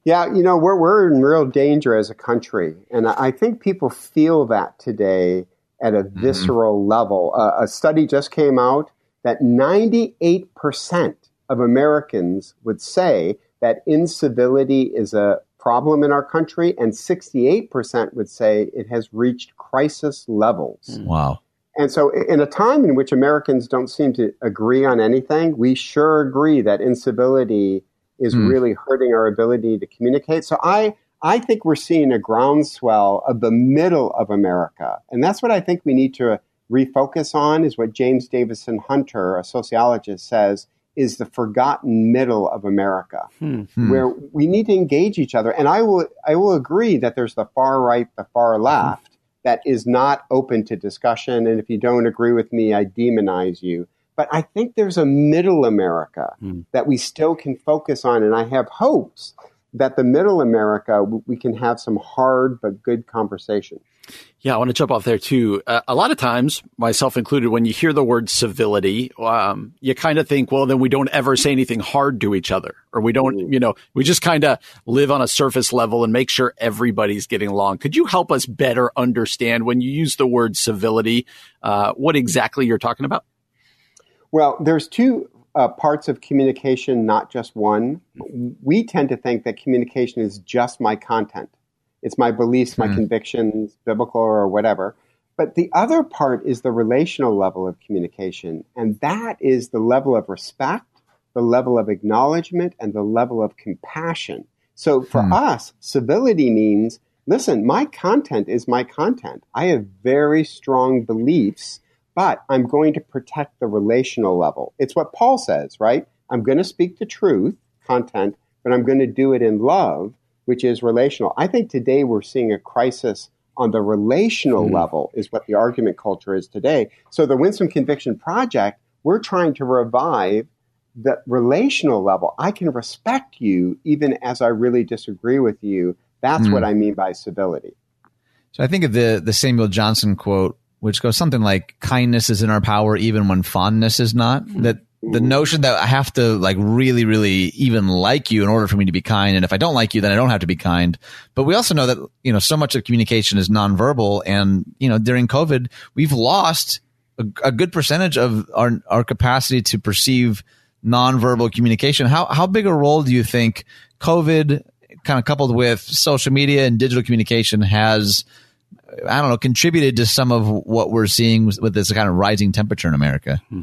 Yeah, you know, we're we're in real danger as a country, and I think people feel that today at a mm-hmm. visceral mm-hmm. level. Uh, a study just came out that 98 percent of Americans would say that incivility is a problem in our country, and 68% would say it has reached crisis levels. Hmm. Wow. And so, in a time in which Americans don't seem to agree on anything, we sure agree that incivility is mm. really hurting our ability to communicate. So, I, I think we're seeing a groundswell of the middle of America. And that's what I think we need to refocus on, is what James Davison Hunter, a sociologist, says is the forgotten middle of America, hmm. hmm. where we need to engage each other. And I will, I will agree that there's the far right, the far left hmm. that is not open to discussion. And if you don't agree with me, I demonize you. But I think there's a middle America hmm. that we still can focus on. And I have hopes that the middle America, we can have some hard but good conversation. Yeah, I want to jump off there too. Uh, a lot of times, myself included, when you hear the word civility, um, you kind of think, well, then we don't ever say anything hard to each other, or we don't, mm. you know, we just kind of live on a surface level and make sure everybody's getting along. Could you help us better understand when you use the word civility, uh, what exactly you're talking about? Well, there's two uh, parts of communication, not just one. We tend to think that communication is just my content it's my beliefs, my mm. convictions, biblical or whatever. But the other part is the relational level of communication. And that is the level of respect, the level of acknowledgement, and the level of compassion. So for mm. us, civility means listen, my content is my content. I have very strong beliefs, but I'm going to protect the relational level. It's what Paul says, right? I'm going to speak the truth, content, but I'm going to do it in love which is relational. I think today we're seeing a crisis on the relational mm. level, is what the argument culture is today. So, the Winsome Conviction Project, we're trying to revive the relational level. I can respect you even as I really disagree with you. That's mm. what I mean by civility. So, I think of the, the Samuel Johnson quote, which goes something like kindness is in our power even when fondness is not. Mm. That the notion that I have to like really, really even like you in order for me to be kind. And if I don't like you, then I don't have to be kind. But we also know that, you know, so much of communication is nonverbal. And, you know, during COVID, we've lost a, a good percentage of our, our capacity to perceive nonverbal communication. How, how big a role do you think COVID kind of coupled with social media and digital communication has, I don't know, contributed to some of what we're seeing with this kind of rising temperature in America? Hmm.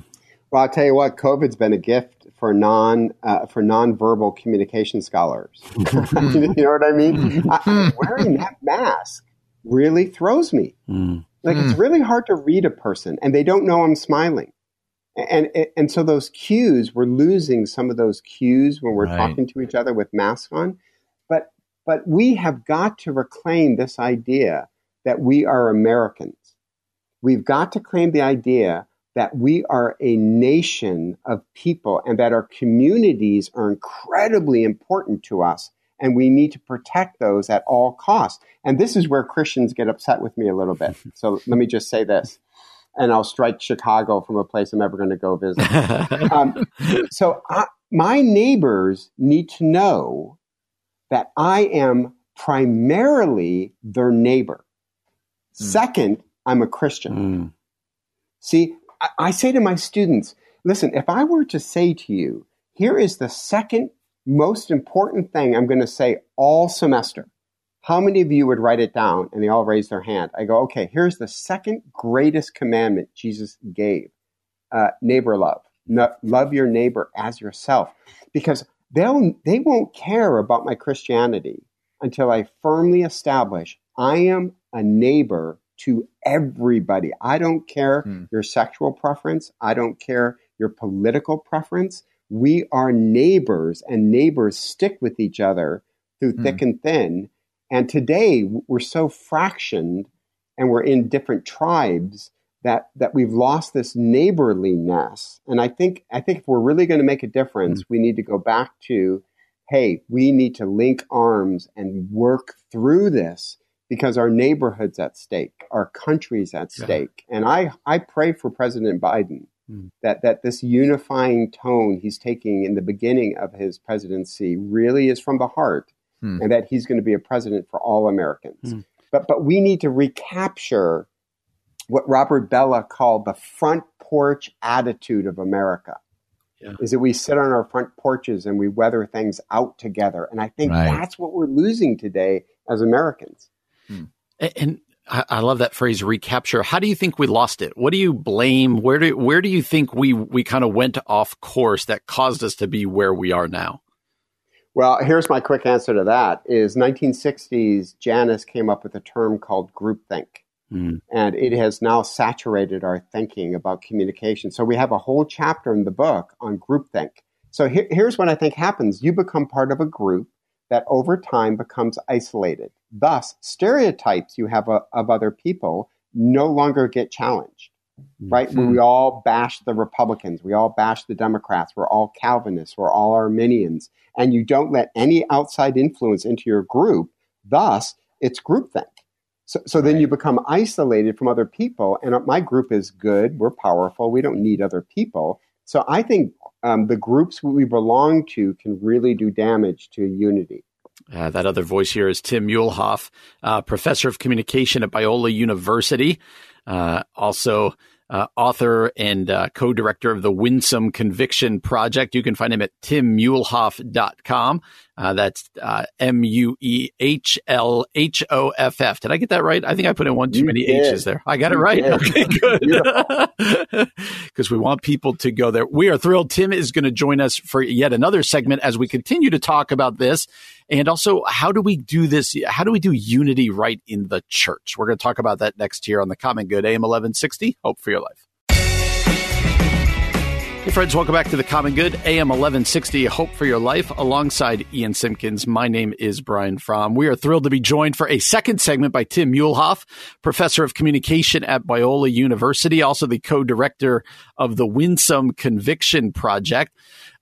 Well, I'll tell you what, COVID's been a gift for non uh, for nonverbal communication scholars. <laughs> <laughs> you know what I mean? I, wearing that mask really throws me. Mm. Like it's really hard to read a person, and they don't know I'm smiling. And, and and so those cues, we're losing some of those cues when we're right. talking to each other with masks on. But but we have got to reclaim this idea that we are Americans. We've got to claim the idea that we are a nation of people and that our communities are incredibly important to us and we need to protect those at all costs. And this is where Christians get upset with me a little bit. <laughs> So let me just say this, and I'll strike Chicago from a place I'm ever going to go visit. <laughs> um, so I, my neighbors need to know that I am primarily their neighbor. Mm. Second, I'm a Christian. Mm. See, I, say to my students, listen, if I were to say to you, here is the second most important thing I'm going to say all semester, how many of you would write it down? And they all raise their hand. I go, okay, here's the second greatest commandment Jesus gave uh, neighbor love. No, love your neighbor as yourself. Because they'll, they won't care about my Christianity until I firmly establish I am a neighbor to everybody. I don't care hmm. your sexual preference. I don't care your political preference. We are neighbors, and neighbors stick with each other through hmm. thick and thin. And today we're so fractioned and we're in different tribes that, that we've lost this neighborliness. And I think, I think if we're really going to make a difference, hmm. we need to go back to hey, we need to link arms and work through this because our neighborhood's at stake, our country's at Yeah. stake. And I, I pray for President Biden Mm. that, that this unifying tone he's taking in the beginning of his presidency really is from the heart Hmm. and that he's going to be a president for all Americans. Mm. But, but we need to recapture what Robert Bellah called the front porch attitude of America. Yeah. Is that we sit on our front porches and we weather things out together. And I think Right. that's what we're losing today as Americans. And I I love that phrase recapture. How do you think we lost it? What do you blame? Where do where do you think we we kind of went off course that caused us to be where we are now? Well, here's my quick answer to that is 1960s Janis came up with a term called groupthink. Mm. and it has now saturated our thinking about communication. So we have a whole chapter in the book on groupthink. So here, here's what I think happens. You become part of a group that over time becomes isolated. Thus, stereotypes you have of, of other people no longer get challenged, right? Hmm. We all bash the Republicans. We all bash the Democrats. We're all Calvinists. We're all Arminians. And you don't let any outside influence into your group. Thus, it's groupthink. So, so then you become isolated from other people. And my group is good. We're powerful. We don't need other people. So I think um, the groups we belong to can really do damage to unity. Uh, that other voice here is Tim Muehlhoff, uh, professor of communication at Biola University, uh, also uh, author and uh, co-director of the Winsome Conviction Project. You can find him at timmuehlhoff.com. Uh, that's uh, M-U-E-H-L-H-O-F-F. Did I get that right? I think I put in one too You many did. H's there. I got it right. did. Okay, good. Because <laughs> we want people to go there. We are thrilled. Tim is going to join us for yet another segment as we continue to talk about this. And also, how do we do this? How do we do unity right in the church? We're going to talk about that next here on the Common Good AM 1160. Hope for your life. Hey, friends, welcome back to the Common Good, AM 1160, Hope for Your Life, alongside Ian Simpkins. My name is Brian Fromm. We are thrilled to be joined for a second segment by Tim Muehlhoff, professor of communication at Biola University, also the co director of the Winsome Conviction Project.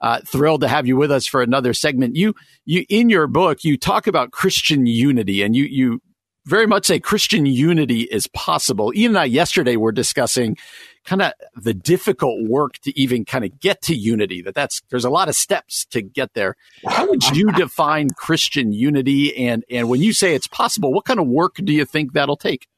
Uh, thrilled to have you with us for another segment. You, you, in your book, you talk about Christian unity and you, you very much say Christian unity is possible. Ian and I yesterday were discussing kind of the difficult work to even kind of get to unity that that's there's a lot of steps to get there how would you <laughs> define christian unity and and when you say it's possible what kind of work do you think that'll take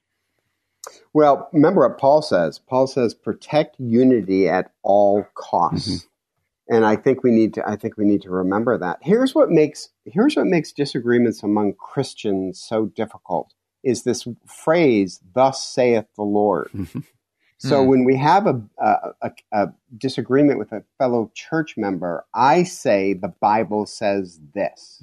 Well, remember what Paul says. Paul says, "Protect unity at all costs." Mm-hmm. And I think we need to. I think we need to remember that. Here's what makes here's what makes disagreements among Christians so difficult: is this phrase, "Thus saith the Lord." Mm-hmm. So Hmm. when we have a, a, a, a disagreement with a fellow church member, I say the Bible says this,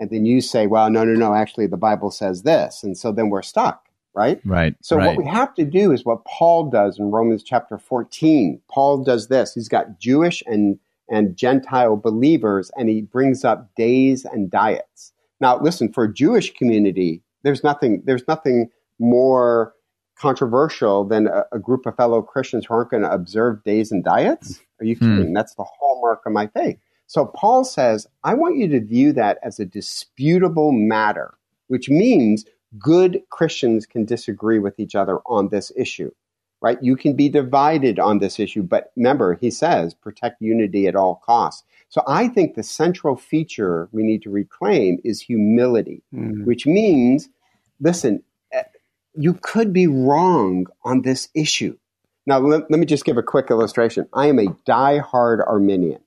and then you say, "Well, no, no, no. Actually, the Bible says this," and so then we're stuck, right? Right. So right. what we have to do is what Paul does in Romans chapter 14. Paul does this. He's got Jewish and, and Gentile believers and he brings up days and diets. Now listen, for a Jewish community, there's nothing, there's nothing more controversial than a, a group of fellow Christians who aren't going to observe days and diets. Are you kidding? Hmm. That's the hallmark of my faith. So Paul says, I want you to view that as a disputable matter, which means good Christians can disagree with each other on this issue, right? You can be divided on this issue, but remember, he says, protect unity at all costs. So I think the central feature we need to reclaim is humility, hmm. which means, listen, you could be wrong on this issue. Now, let, let me just give a quick illustration. I am a die-hard Arminian.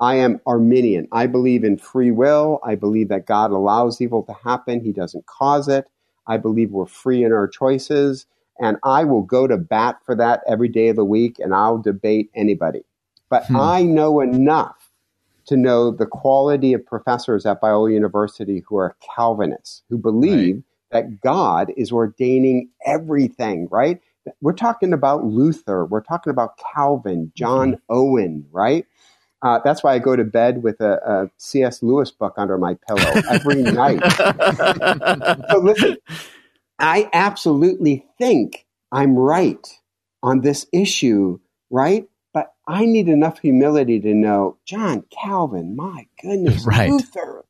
I am Arminian. I believe in free will. I believe that God allows evil to happen. He doesn't cause it. I believe we're free in our choices. And I will go to bat for that every day of the week and I'll debate anybody. But hmm. I know enough to know the quality of professors at Biola University who are Calvinists, who believe that God is ordaining everything, right? We're talking about Luther. We're talking about Calvin, John Owen, right? Uh, that's why I go to bed with a, a C.S. Lewis book under my pillow every <laughs> night. So listen, I absolutely think I'm right on this issue, right? but I need enough humility to know John Calvin, my goodness, <laughs> right. Luther.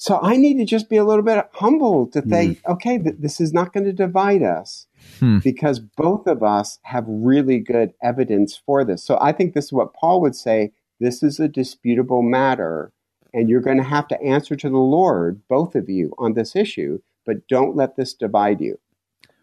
So I need to just be a little bit humble to think, mm. okay, th- this is not going to divide us hmm. because both of us have really good evidence for this. So I think this is what Paul would say. This is a disputable matter and you're going to have to answer to the Lord, both of you, on this issue, but don't let this divide you.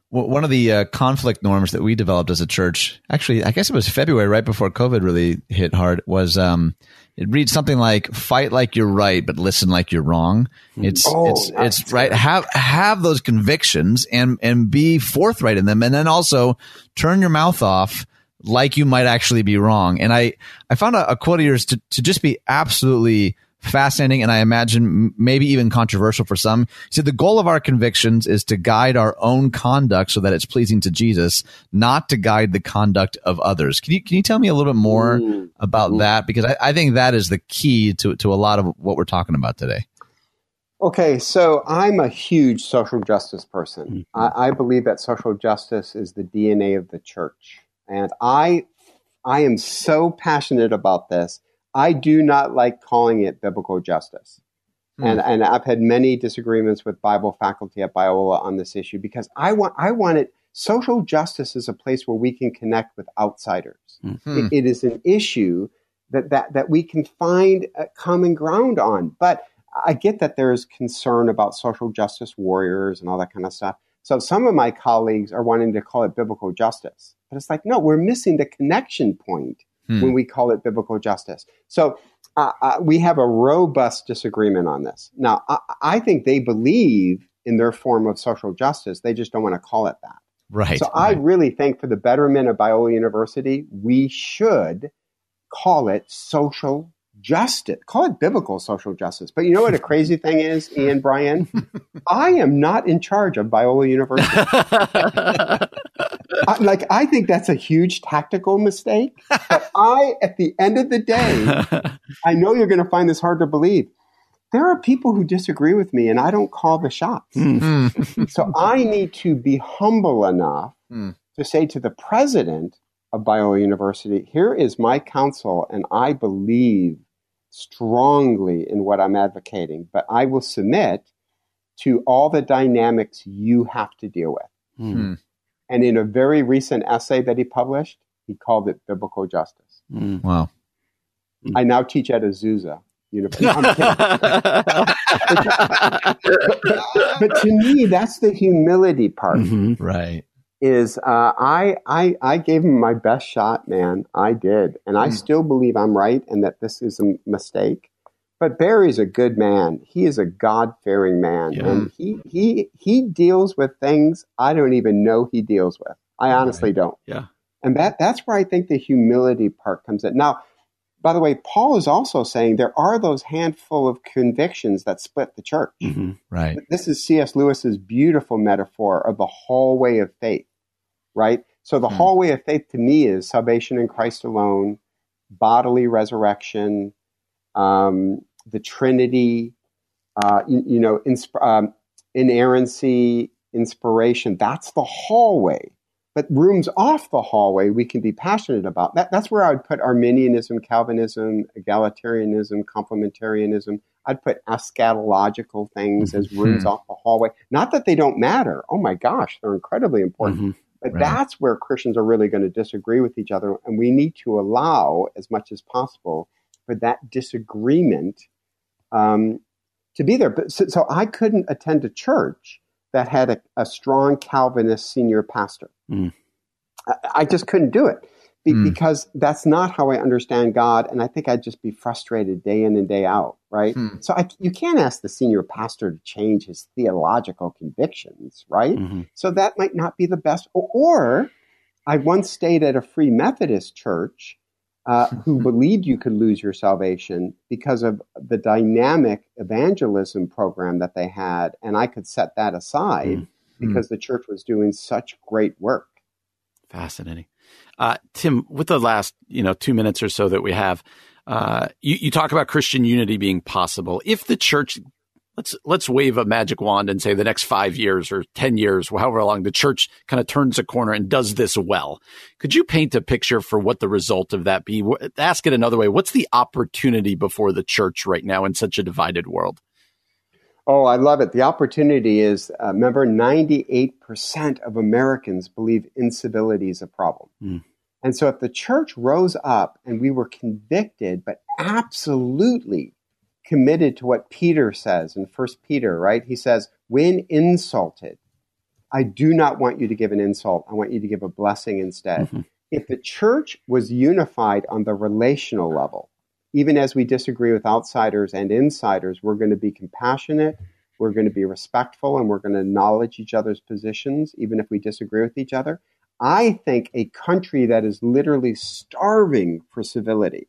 Well, one of the uh, conflict norms that we developed as a church, actually, I guess it was February, right before COVID really hit hard, was um, it reads something like "fight like you're right, but listen like you're wrong." It's oh, it's it's right. Have have those convictions and and be forthright in them, and then also turn your mouth off like you might actually be wrong. And I I found a, a quote of yours to to just be absolutely fascinating and I imagine maybe even controversial for some. He said the goal of our convictions is to guide our own conduct so that it's pleasing to Jesus, not to guide the conduct of others. Can you can you tell me a little bit more about that? Because I, I think that is the key to to a lot of what we're talking about today. Okay, so I'm a huge social justice person. Mm-hmm. I, I believe that social justice is the DNA of the church, and I I am so passionate about this I do not like calling it biblical justice. Mm. And, and I've had many disagreements with Bible faculty at Biola on this issue because I want, I want it, social justice is a place where we can connect with outsiders. Mm-hmm. It, it is an issue that, that, that we can find common ground on. But I get that there is concern about social justice warriors and all that kind of stuff. So some of my colleagues are wanting to call it biblical justice. But it's like, no, we're missing the connection point hmm. when we call it biblical justice. So uh, uh, we have a robust disagreement on this. Now, I, I, think they believe in their form of social justice. They just don't want to call it that. Right. So right. I really think for the betterment of Biola University, we should call it social justice. Call it biblical social justice. But you know what a crazy <laughs> thing is, Ian Brian? <laughs> I am not in charge of Biola University. <laughs> I, like I think that's a huge tactical mistake. But <laughs> I, at the end of the day, <laughs> I know you're going to find this hard to believe. There are people who disagree with me, and I don't call the shots. Mm. <laughs> so I need to be humble enough mm. to say to the president of Biola University, "Here is my counsel, and I believe strongly in what I'm advocating, but I will submit to all the dynamics you have to deal with." Mm. And in a very recent essay that he published, he called it biblical justice. Mm. Wow. I now teach at Azusa University. but, <laughs> but, but, to me, that's the humility part. Mm-hmm. Right. Is uh, I, I I gave him my best shot, man. I did, and I mm. still believe I'm right, and that this is a mistake. But Barry's a good man. He is a God fearing man. Yeah. And he, he, he deals with things I don't even know he deals with. I honestly right. don't. Yeah. And that, that's where I think the humility part comes in. Now, by the way, Paul is also saying there are those handful of convictions that split the church. Mm-hmm. Right. This is C.S. Lewis's beautiful metaphor of the hallway of faith, right? So the mm. hallway of faith to me is salvation in Christ alone, bodily resurrection, um, the Trinity, uh, you, you, know, insp- um, inerrancy, inspiration. That's the hallway. But rooms off the hallway, we can be passionate about. That, that's where I would put Arminianism, Calvinism, egalitarianism, complementarianism. I'd put eschatological things as rooms mm-hmm. off the hallway. Not that they don't matter. Oh my gosh, they're incredibly important. Mm-hmm. But right. that's where Christians are really going to disagree with each other. And we need to allow, as much as possible, for that disagreement um, to be there. But so, so, I couldn't attend a church that had a, a strong Calvinist senior pastor. Mm. I, I, just couldn't do it be, mm. because that's not how I understand God, and I think I'd just be frustrated day in and day out. Right. Mm. So I, you can't ask the senior pastor to change his theological convictions, right? Mm-hmm. So that might not be the best. Or, or I once stayed at a Free Methodist church uh, <laughs> who believed you could lose your salvation because of the dynamic evangelism program that they had. And I could set that aside mm-hmm. because the church was doing such great work. Fascinating. Uh, Tim, with the last, you know, two minutes or so that we have, uh, you, you talk about Christian unity being possible. If the church let's let's wave a magic wand and say the next five years or ten years, however long the church kind of turns a corner and does this well. Could you paint a picture for what the result of that be? Ask it another way: What's the opportunity before the church right now in such a divided world? Oh, I love it. The opportunity is uh, remember, ninety eight percent of Americans believe incivility is a problem. Mm. And so, if the church rose up and we were convicted, but absolutely committed to what Peter says in First Peter, right? He says, "When insulted, I do not want you to give an insult. I want you to give a blessing instead." Mm-hmm. If the church was unified on the relational level, even as we disagree with outsiders and insiders, we're going to be compassionate, we're going to be respectful, and we're going to acknowledge each other's positions, even if we disagree with each other. I think a country that is literally starving for civility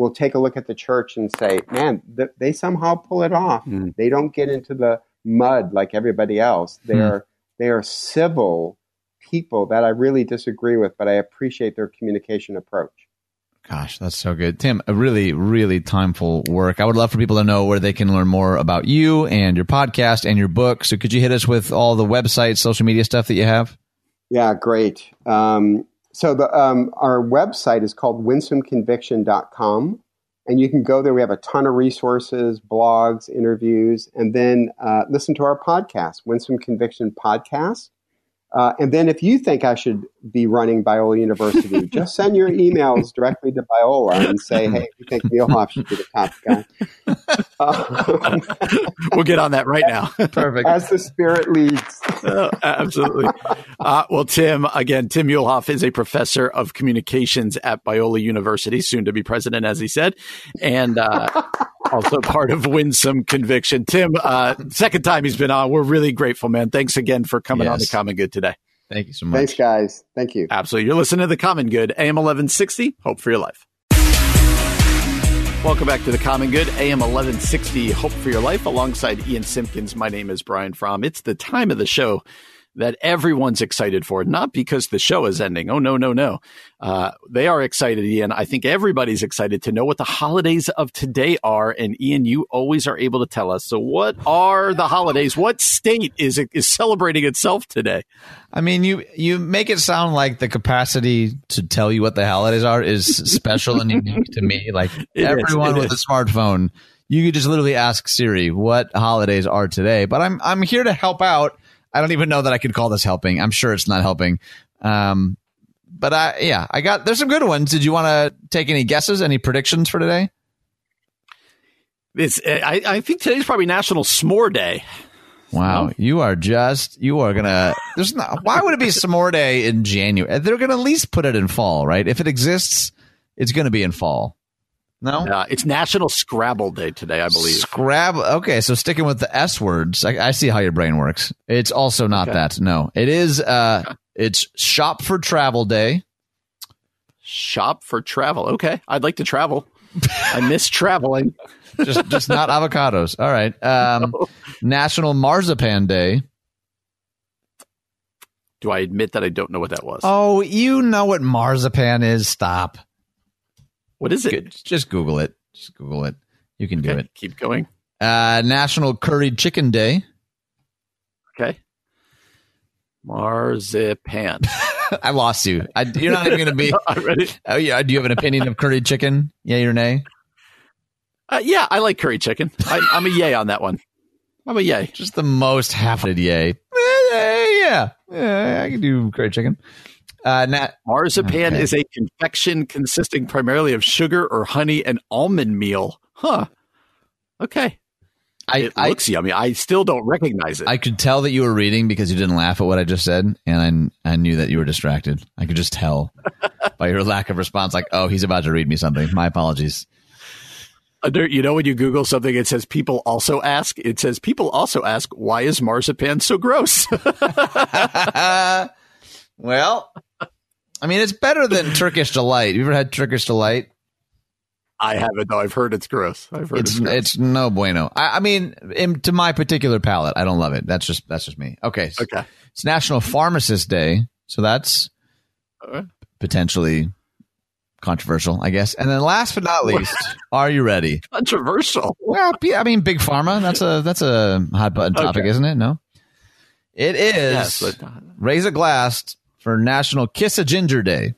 will take a look at the church and say, man, th- they somehow pull it off. Mm. They don't get into the mud like everybody else. They mm. are they are civil people that I really disagree with, but I appreciate their communication approach. Gosh, that's so good. Tim, a really, really timeful work. I would love for people to know where they can learn more about you and your podcast and your book. So could you hit us with all the websites, social media stuff that you have? Yeah, great. Um, so the, um, our website is called winsomeconviction.com. And you can go there. We have a ton of resources, blogs, interviews, and then uh, listen to our podcast, Winsome Conviction Podcast. Uh, and then if you think I should be running Biola University, <laughs> just send your emails directly to Biola and say, hey, you think Muehlhoff should be the top guy. Uh, <laughs> we'll get on that right now. <laughs> Perfect. As the spirit leads. oh, absolutely. Uh, well, Tim, again, Tim Muehlhoff is a professor of communications at Biola University, soon to be president, as he said, and uh, also <laughs> part of Winsome Conviction. Tim, uh, second time he's been on. We're really grateful, man. Thanks again for coming yes. on the Common Good today. Thank you so much. Thanks, guys. Thank you. Absolutely. You're listening to the Common Good, AM 1160. Hope for your life. Welcome back to the Common Good, AM 1160, Hope for Your Life, alongside Ian Simpkins. My name is Brian Fromm. It's the time of the show that everyone's excited for, not because the show is ending. Oh, no, no, no. Uh, they are excited, Ian. I think everybody's excited to know what the holidays of today are. And Ian, you always are able to tell us. So, what are the holidays? What state is is celebrating itself today? I mean, you you make it sound like the capacity to tell you what the holidays are is <laughs> special and unique to me. Like it everyone is, with is. a smartphone, you could just literally ask Siri what holidays are today. But I'm I'm here to help out I don't even know that I could call this helping. I'm sure it's not helping. Um, but I, yeah, I got, there's some good ones. Did you want to take any guesses, any predictions for today? It's, I, I think today's probably National S'more Day. Wow, you are just you are gonna. There's not. Why would it be S'more Day in January? They're gonna at least put it in fall, right? If it exists, it's gonna be in fall. No, uh, it's National Scrabble Day today, I believe. Scrabble. Okay, so sticking with the S words, I, I see how your brain works. It's also not okay. that. No, it is. Uh, it's Shop for Travel Day. Shop for travel. Okay, I'd like to travel. I miss <laughs> traveling. just, just not <laughs> avocados. All right. Um, no. National Marzipan Day. Do I admit that I don't know what that was? Oh, you know what marzipan is. Stop. What is it? Just Google it. Just Google it. You can okay, do it. Keep going. Uh, National Curried Chicken Day. Okay. Marzipan. <laughs> I lost you. I, you're not even going to be. <laughs> ready. Oh yeah. Do you have an opinion of curried chicken? Yay or nay? Uh, yeah, I like curry chicken. I, am a yay on that one. I'm a yay. Just the most half-hearted yay. yeah, yeah, I can do curry chicken. Uh, Nat, Marzipan okay. is a confection consisting primarily of sugar or honey and almond meal. Huh. Okay. I, it I, looks yummy. I still don't recognize it. I could tell that you were reading because you didn't laugh at what I just said, and I, I knew that you were distracted. I could just tell <laughs> by your lack of response. Like, oh, he's about to read me something. My apologies. You know, when you Google something, it says people also ask. It says people also ask, why is marzipan so gross? <laughs> <laughs> well, I mean, it's better than Turkish delight. You ever had Turkish delight? I haven't though. I've heard it's gross. I've heard it's it's, it's no bueno. I, I mean, in, to my particular palate, I don't love it. That's just that's just me. Okay. Okay. It's National Pharmacist Day, so that's potentially controversial, I guess. And then last but not least, are you ready? Controversial. Well, I mean, big pharma. That's a that's a hot button topic, Okay. isn't it? No, it is. Yes, Raise a glass for National Kiss a Ginger Day.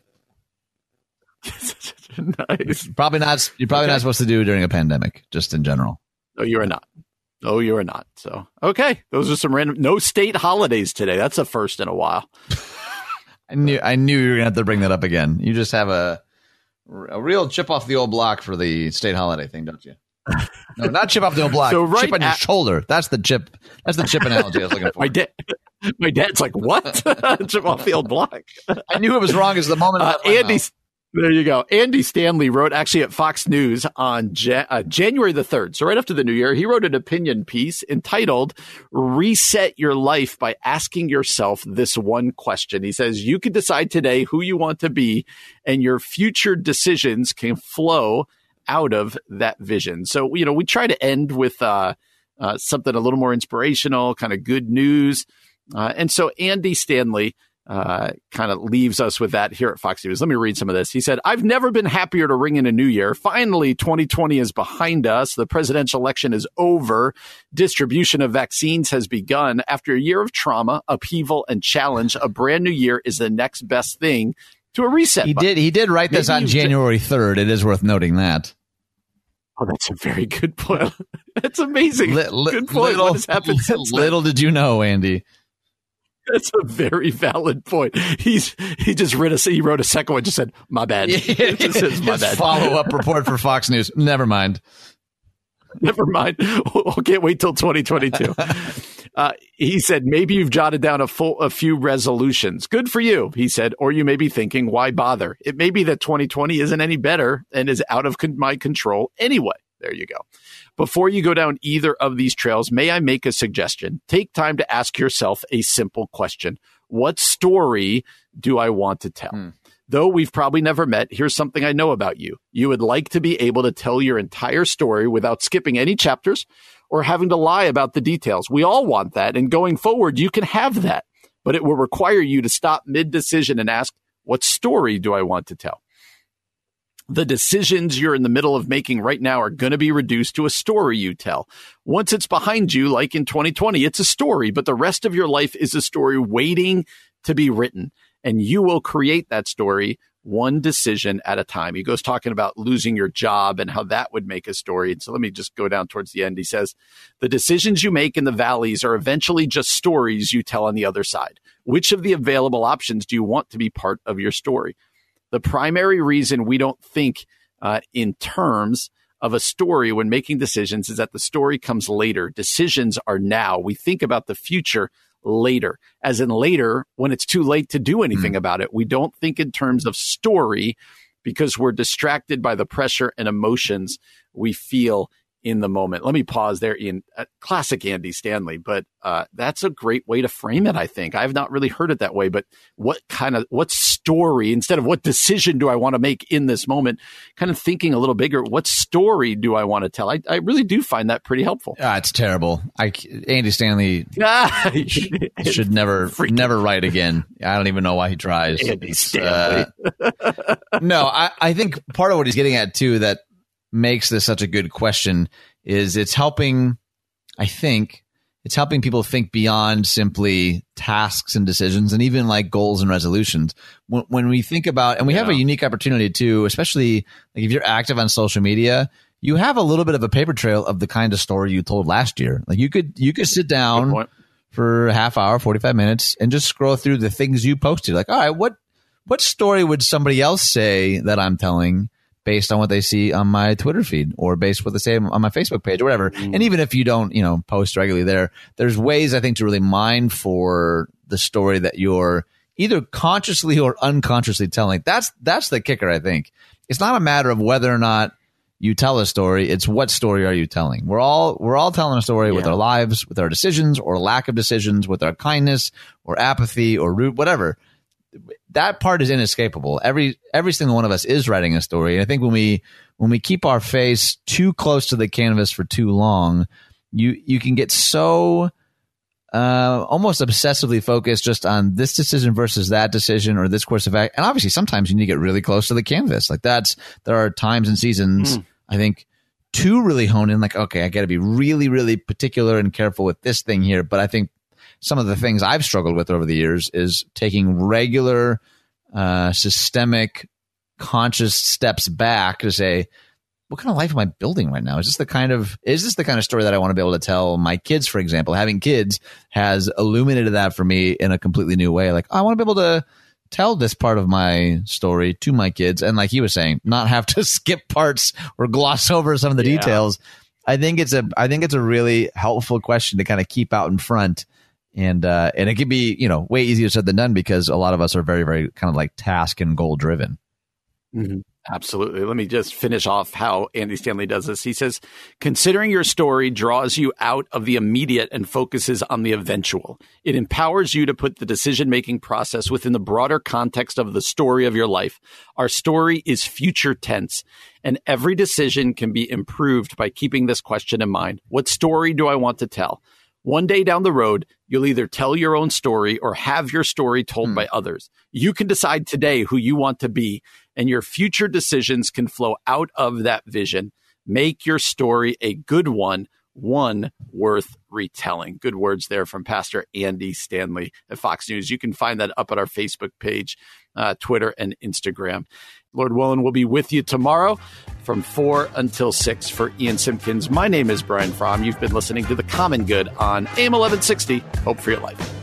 nice. Probably not. You're probably Okay. not supposed to do during a pandemic, just in general. No, you are not. No, you are not. So, okay. Those are some random, no state holidays today. That's a first in a while. <laughs> I knew. I knew you were gonna have to bring that up again. You just have a a real chip off the old block for the state holiday thing, don't you? No, not chip off the old block. So right chip on your shoulder. That's the chip. That's the chip analogy I was looking for. My dad, my dad's like, what? <laughs> chip off the old block. I knew it was wrong as the moment. Uh, Andy, mouth. there you go. Andy Stanley wrote actually at Fox News on Ja- uh, January the 3rd. So right after the new year, he wrote an opinion piece entitled Reset Your Life by Asking Yourself This One Question. He says, you can decide today who you want to be and your future decisions can flow out of that vision. So, you know, we try to end with, uh, uh, something a little more inspirational, kind of good news. Uh, and so Andy Stanley uh, kind of leaves us with that here at Fox News. Let me read some of this. He said, I've never been happier to ring in a new year. Finally, 2020 is behind us. The presidential election is over. Distribution of vaccines has begun. After a year of trauma, upheaval, and challenge, a brand new year is the next best thing to a reset. He button. did. He did write this on January third. It is worth noting that. Oh, that's a very good point. <laughs> that's amazing. Li- li- good point. Little, what has happened <laughs> since then? little did you know, Andy. That's a very valid point. He's he just read a he wrote a second one. Just said my bad. <laughs> It just says, my bad. Follow up report for Fox News. Never mind. Never mind. We'll can't wait till 2022. Uh, he said, maybe you've jotted down a full, a few resolutions. Good for you, he said. Or you may be thinking, why bother? It may be that 2020 isn't any better and is out of con- my control anyway. There you go. Before you go down either of these trails, may I make a suggestion? Take time to ask yourself a simple question. What story do I want to tell? Hmm. Though we've probably never met, here's something I know about you. You would like to be able to tell your entire story without skipping any chapters or having to lie about the details. We all want that. And going forward, you can have that, but it will require you to stop mid decision and ask, what story do I want to tell? The decisions you're in the middle of making right now are going to be reduced to a story you tell. Once it's behind you, like in 2020, it's a story, but the rest of your life is a story waiting to be written. And you will create that story one decision at a time. He goes talking about losing your job and how that would make a story. And so let me just go down towards the end. He says, the decisions you make in the valleys are eventually just stories you tell on the other side. Which of the available options do you want to be part of your story? The primary reason we don't think uh, in terms of a story when making decisions is that the story comes later. Decisions are now. We think about the future later, as in later when it's too late to do anything hmm. about it. We don't think in terms of story because we're distracted by the pressure and emotions we feel in the moment. Let me pause there, Ian. Uh, classic Andy Stanley, but uh, that's a great way to frame it. I think I've not really heard it that way. But what kind of what story instead of what decision do I want to make in this moment? Kind of thinking a little bigger. What story do I want to tell? I, I really do find that pretty helpful. Ah, it's terrible. I Andy Stanley <laughs> should never Freaking- never write again. I don't even know why he tries. Andy Stanley. uh, no, I, I think part of what he's getting at too that makes this such a good question is it's helping. I think it's helping people think beyond simply tasks and decisions and even like goals and resolutions. When, when we think about, and we have a unique opportunity too, especially like if you're active on social media, you have a little bit of a paper trail of the kind of story you told last year. Like you could, you could sit down for a half hour, 45 minutes and just scroll through the things you posted. Like, all right, what, what story would somebody else say that I'm telling based on what they see on my Twitter feed or based what they say on my Facebook page or whatever? Mm. And even if you don't, you know, post regularly there, there's ways I think to really mine for the story that you're either consciously or unconsciously telling. That's, that's the kicker, I think. It's not a matter of whether or not you tell a story. It's what story are you telling? We're all we're all telling a story with our lives, with our decisions or lack of decisions, with our kindness or apathy or root, whatever. That part is inescapable. Every every single one of us is writing a story. And I think when we when we keep our face too close to the canvas for too long, you you can get so uh, almost obsessively focused just on this decision versus that decision or this course of act. And obviously, sometimes you need to get really close to the canvas. Like that's there are times and seasons. Mm. I think to really hone in. Like, okay, I got to be really, really particular and careful with this thing here. But I think some of the things I've struggled with over the years is taking regular, uh, systemic, conscious steps back to say, what kind of life am I building right now? Is this the kind of is this the kind of story that I want to be able to tell my kids, for example? Having kids has illuminated that for me in a completely new way. Like I want to be able to tell this part of my story to my kids and like he was saying, not have to <laughs> skip parts or gloss over some of the yeah. details. I think it's a I think it's a really helpful question to kind of keep out in front. And uh and it can be, you know, way easier said than done because a lot of us are very, very kind of like task and goal driven. Mm-hmm. Absolutely. Let me just finish off how Andy Stanley does this. He says, considering your story draws you out of the immediate and focuses on the eventual. It empowers you to put the decision making process within the broader context of the story of your life. Our story is future tense, and every decision can be improved by keeping this question in mind. What story do I want to tell? One day down the road, you'll either tell your own story or have your story told hmm. by others. You can decide today who you want to be, and your future decisions can flow out of that vision. Make your story a good one, one worth retelling. Good words there from Pastor Andy Stanley at Fox News. You can find that up at our Facebook page, uh, Twitter, and Instagram. Lord willing, we'll be with you tomorrow from 4 until 6 for Ian Simpkins. My name is Brian Fromm. You've been listening to The Common Good on AM 1160. Hope for your life.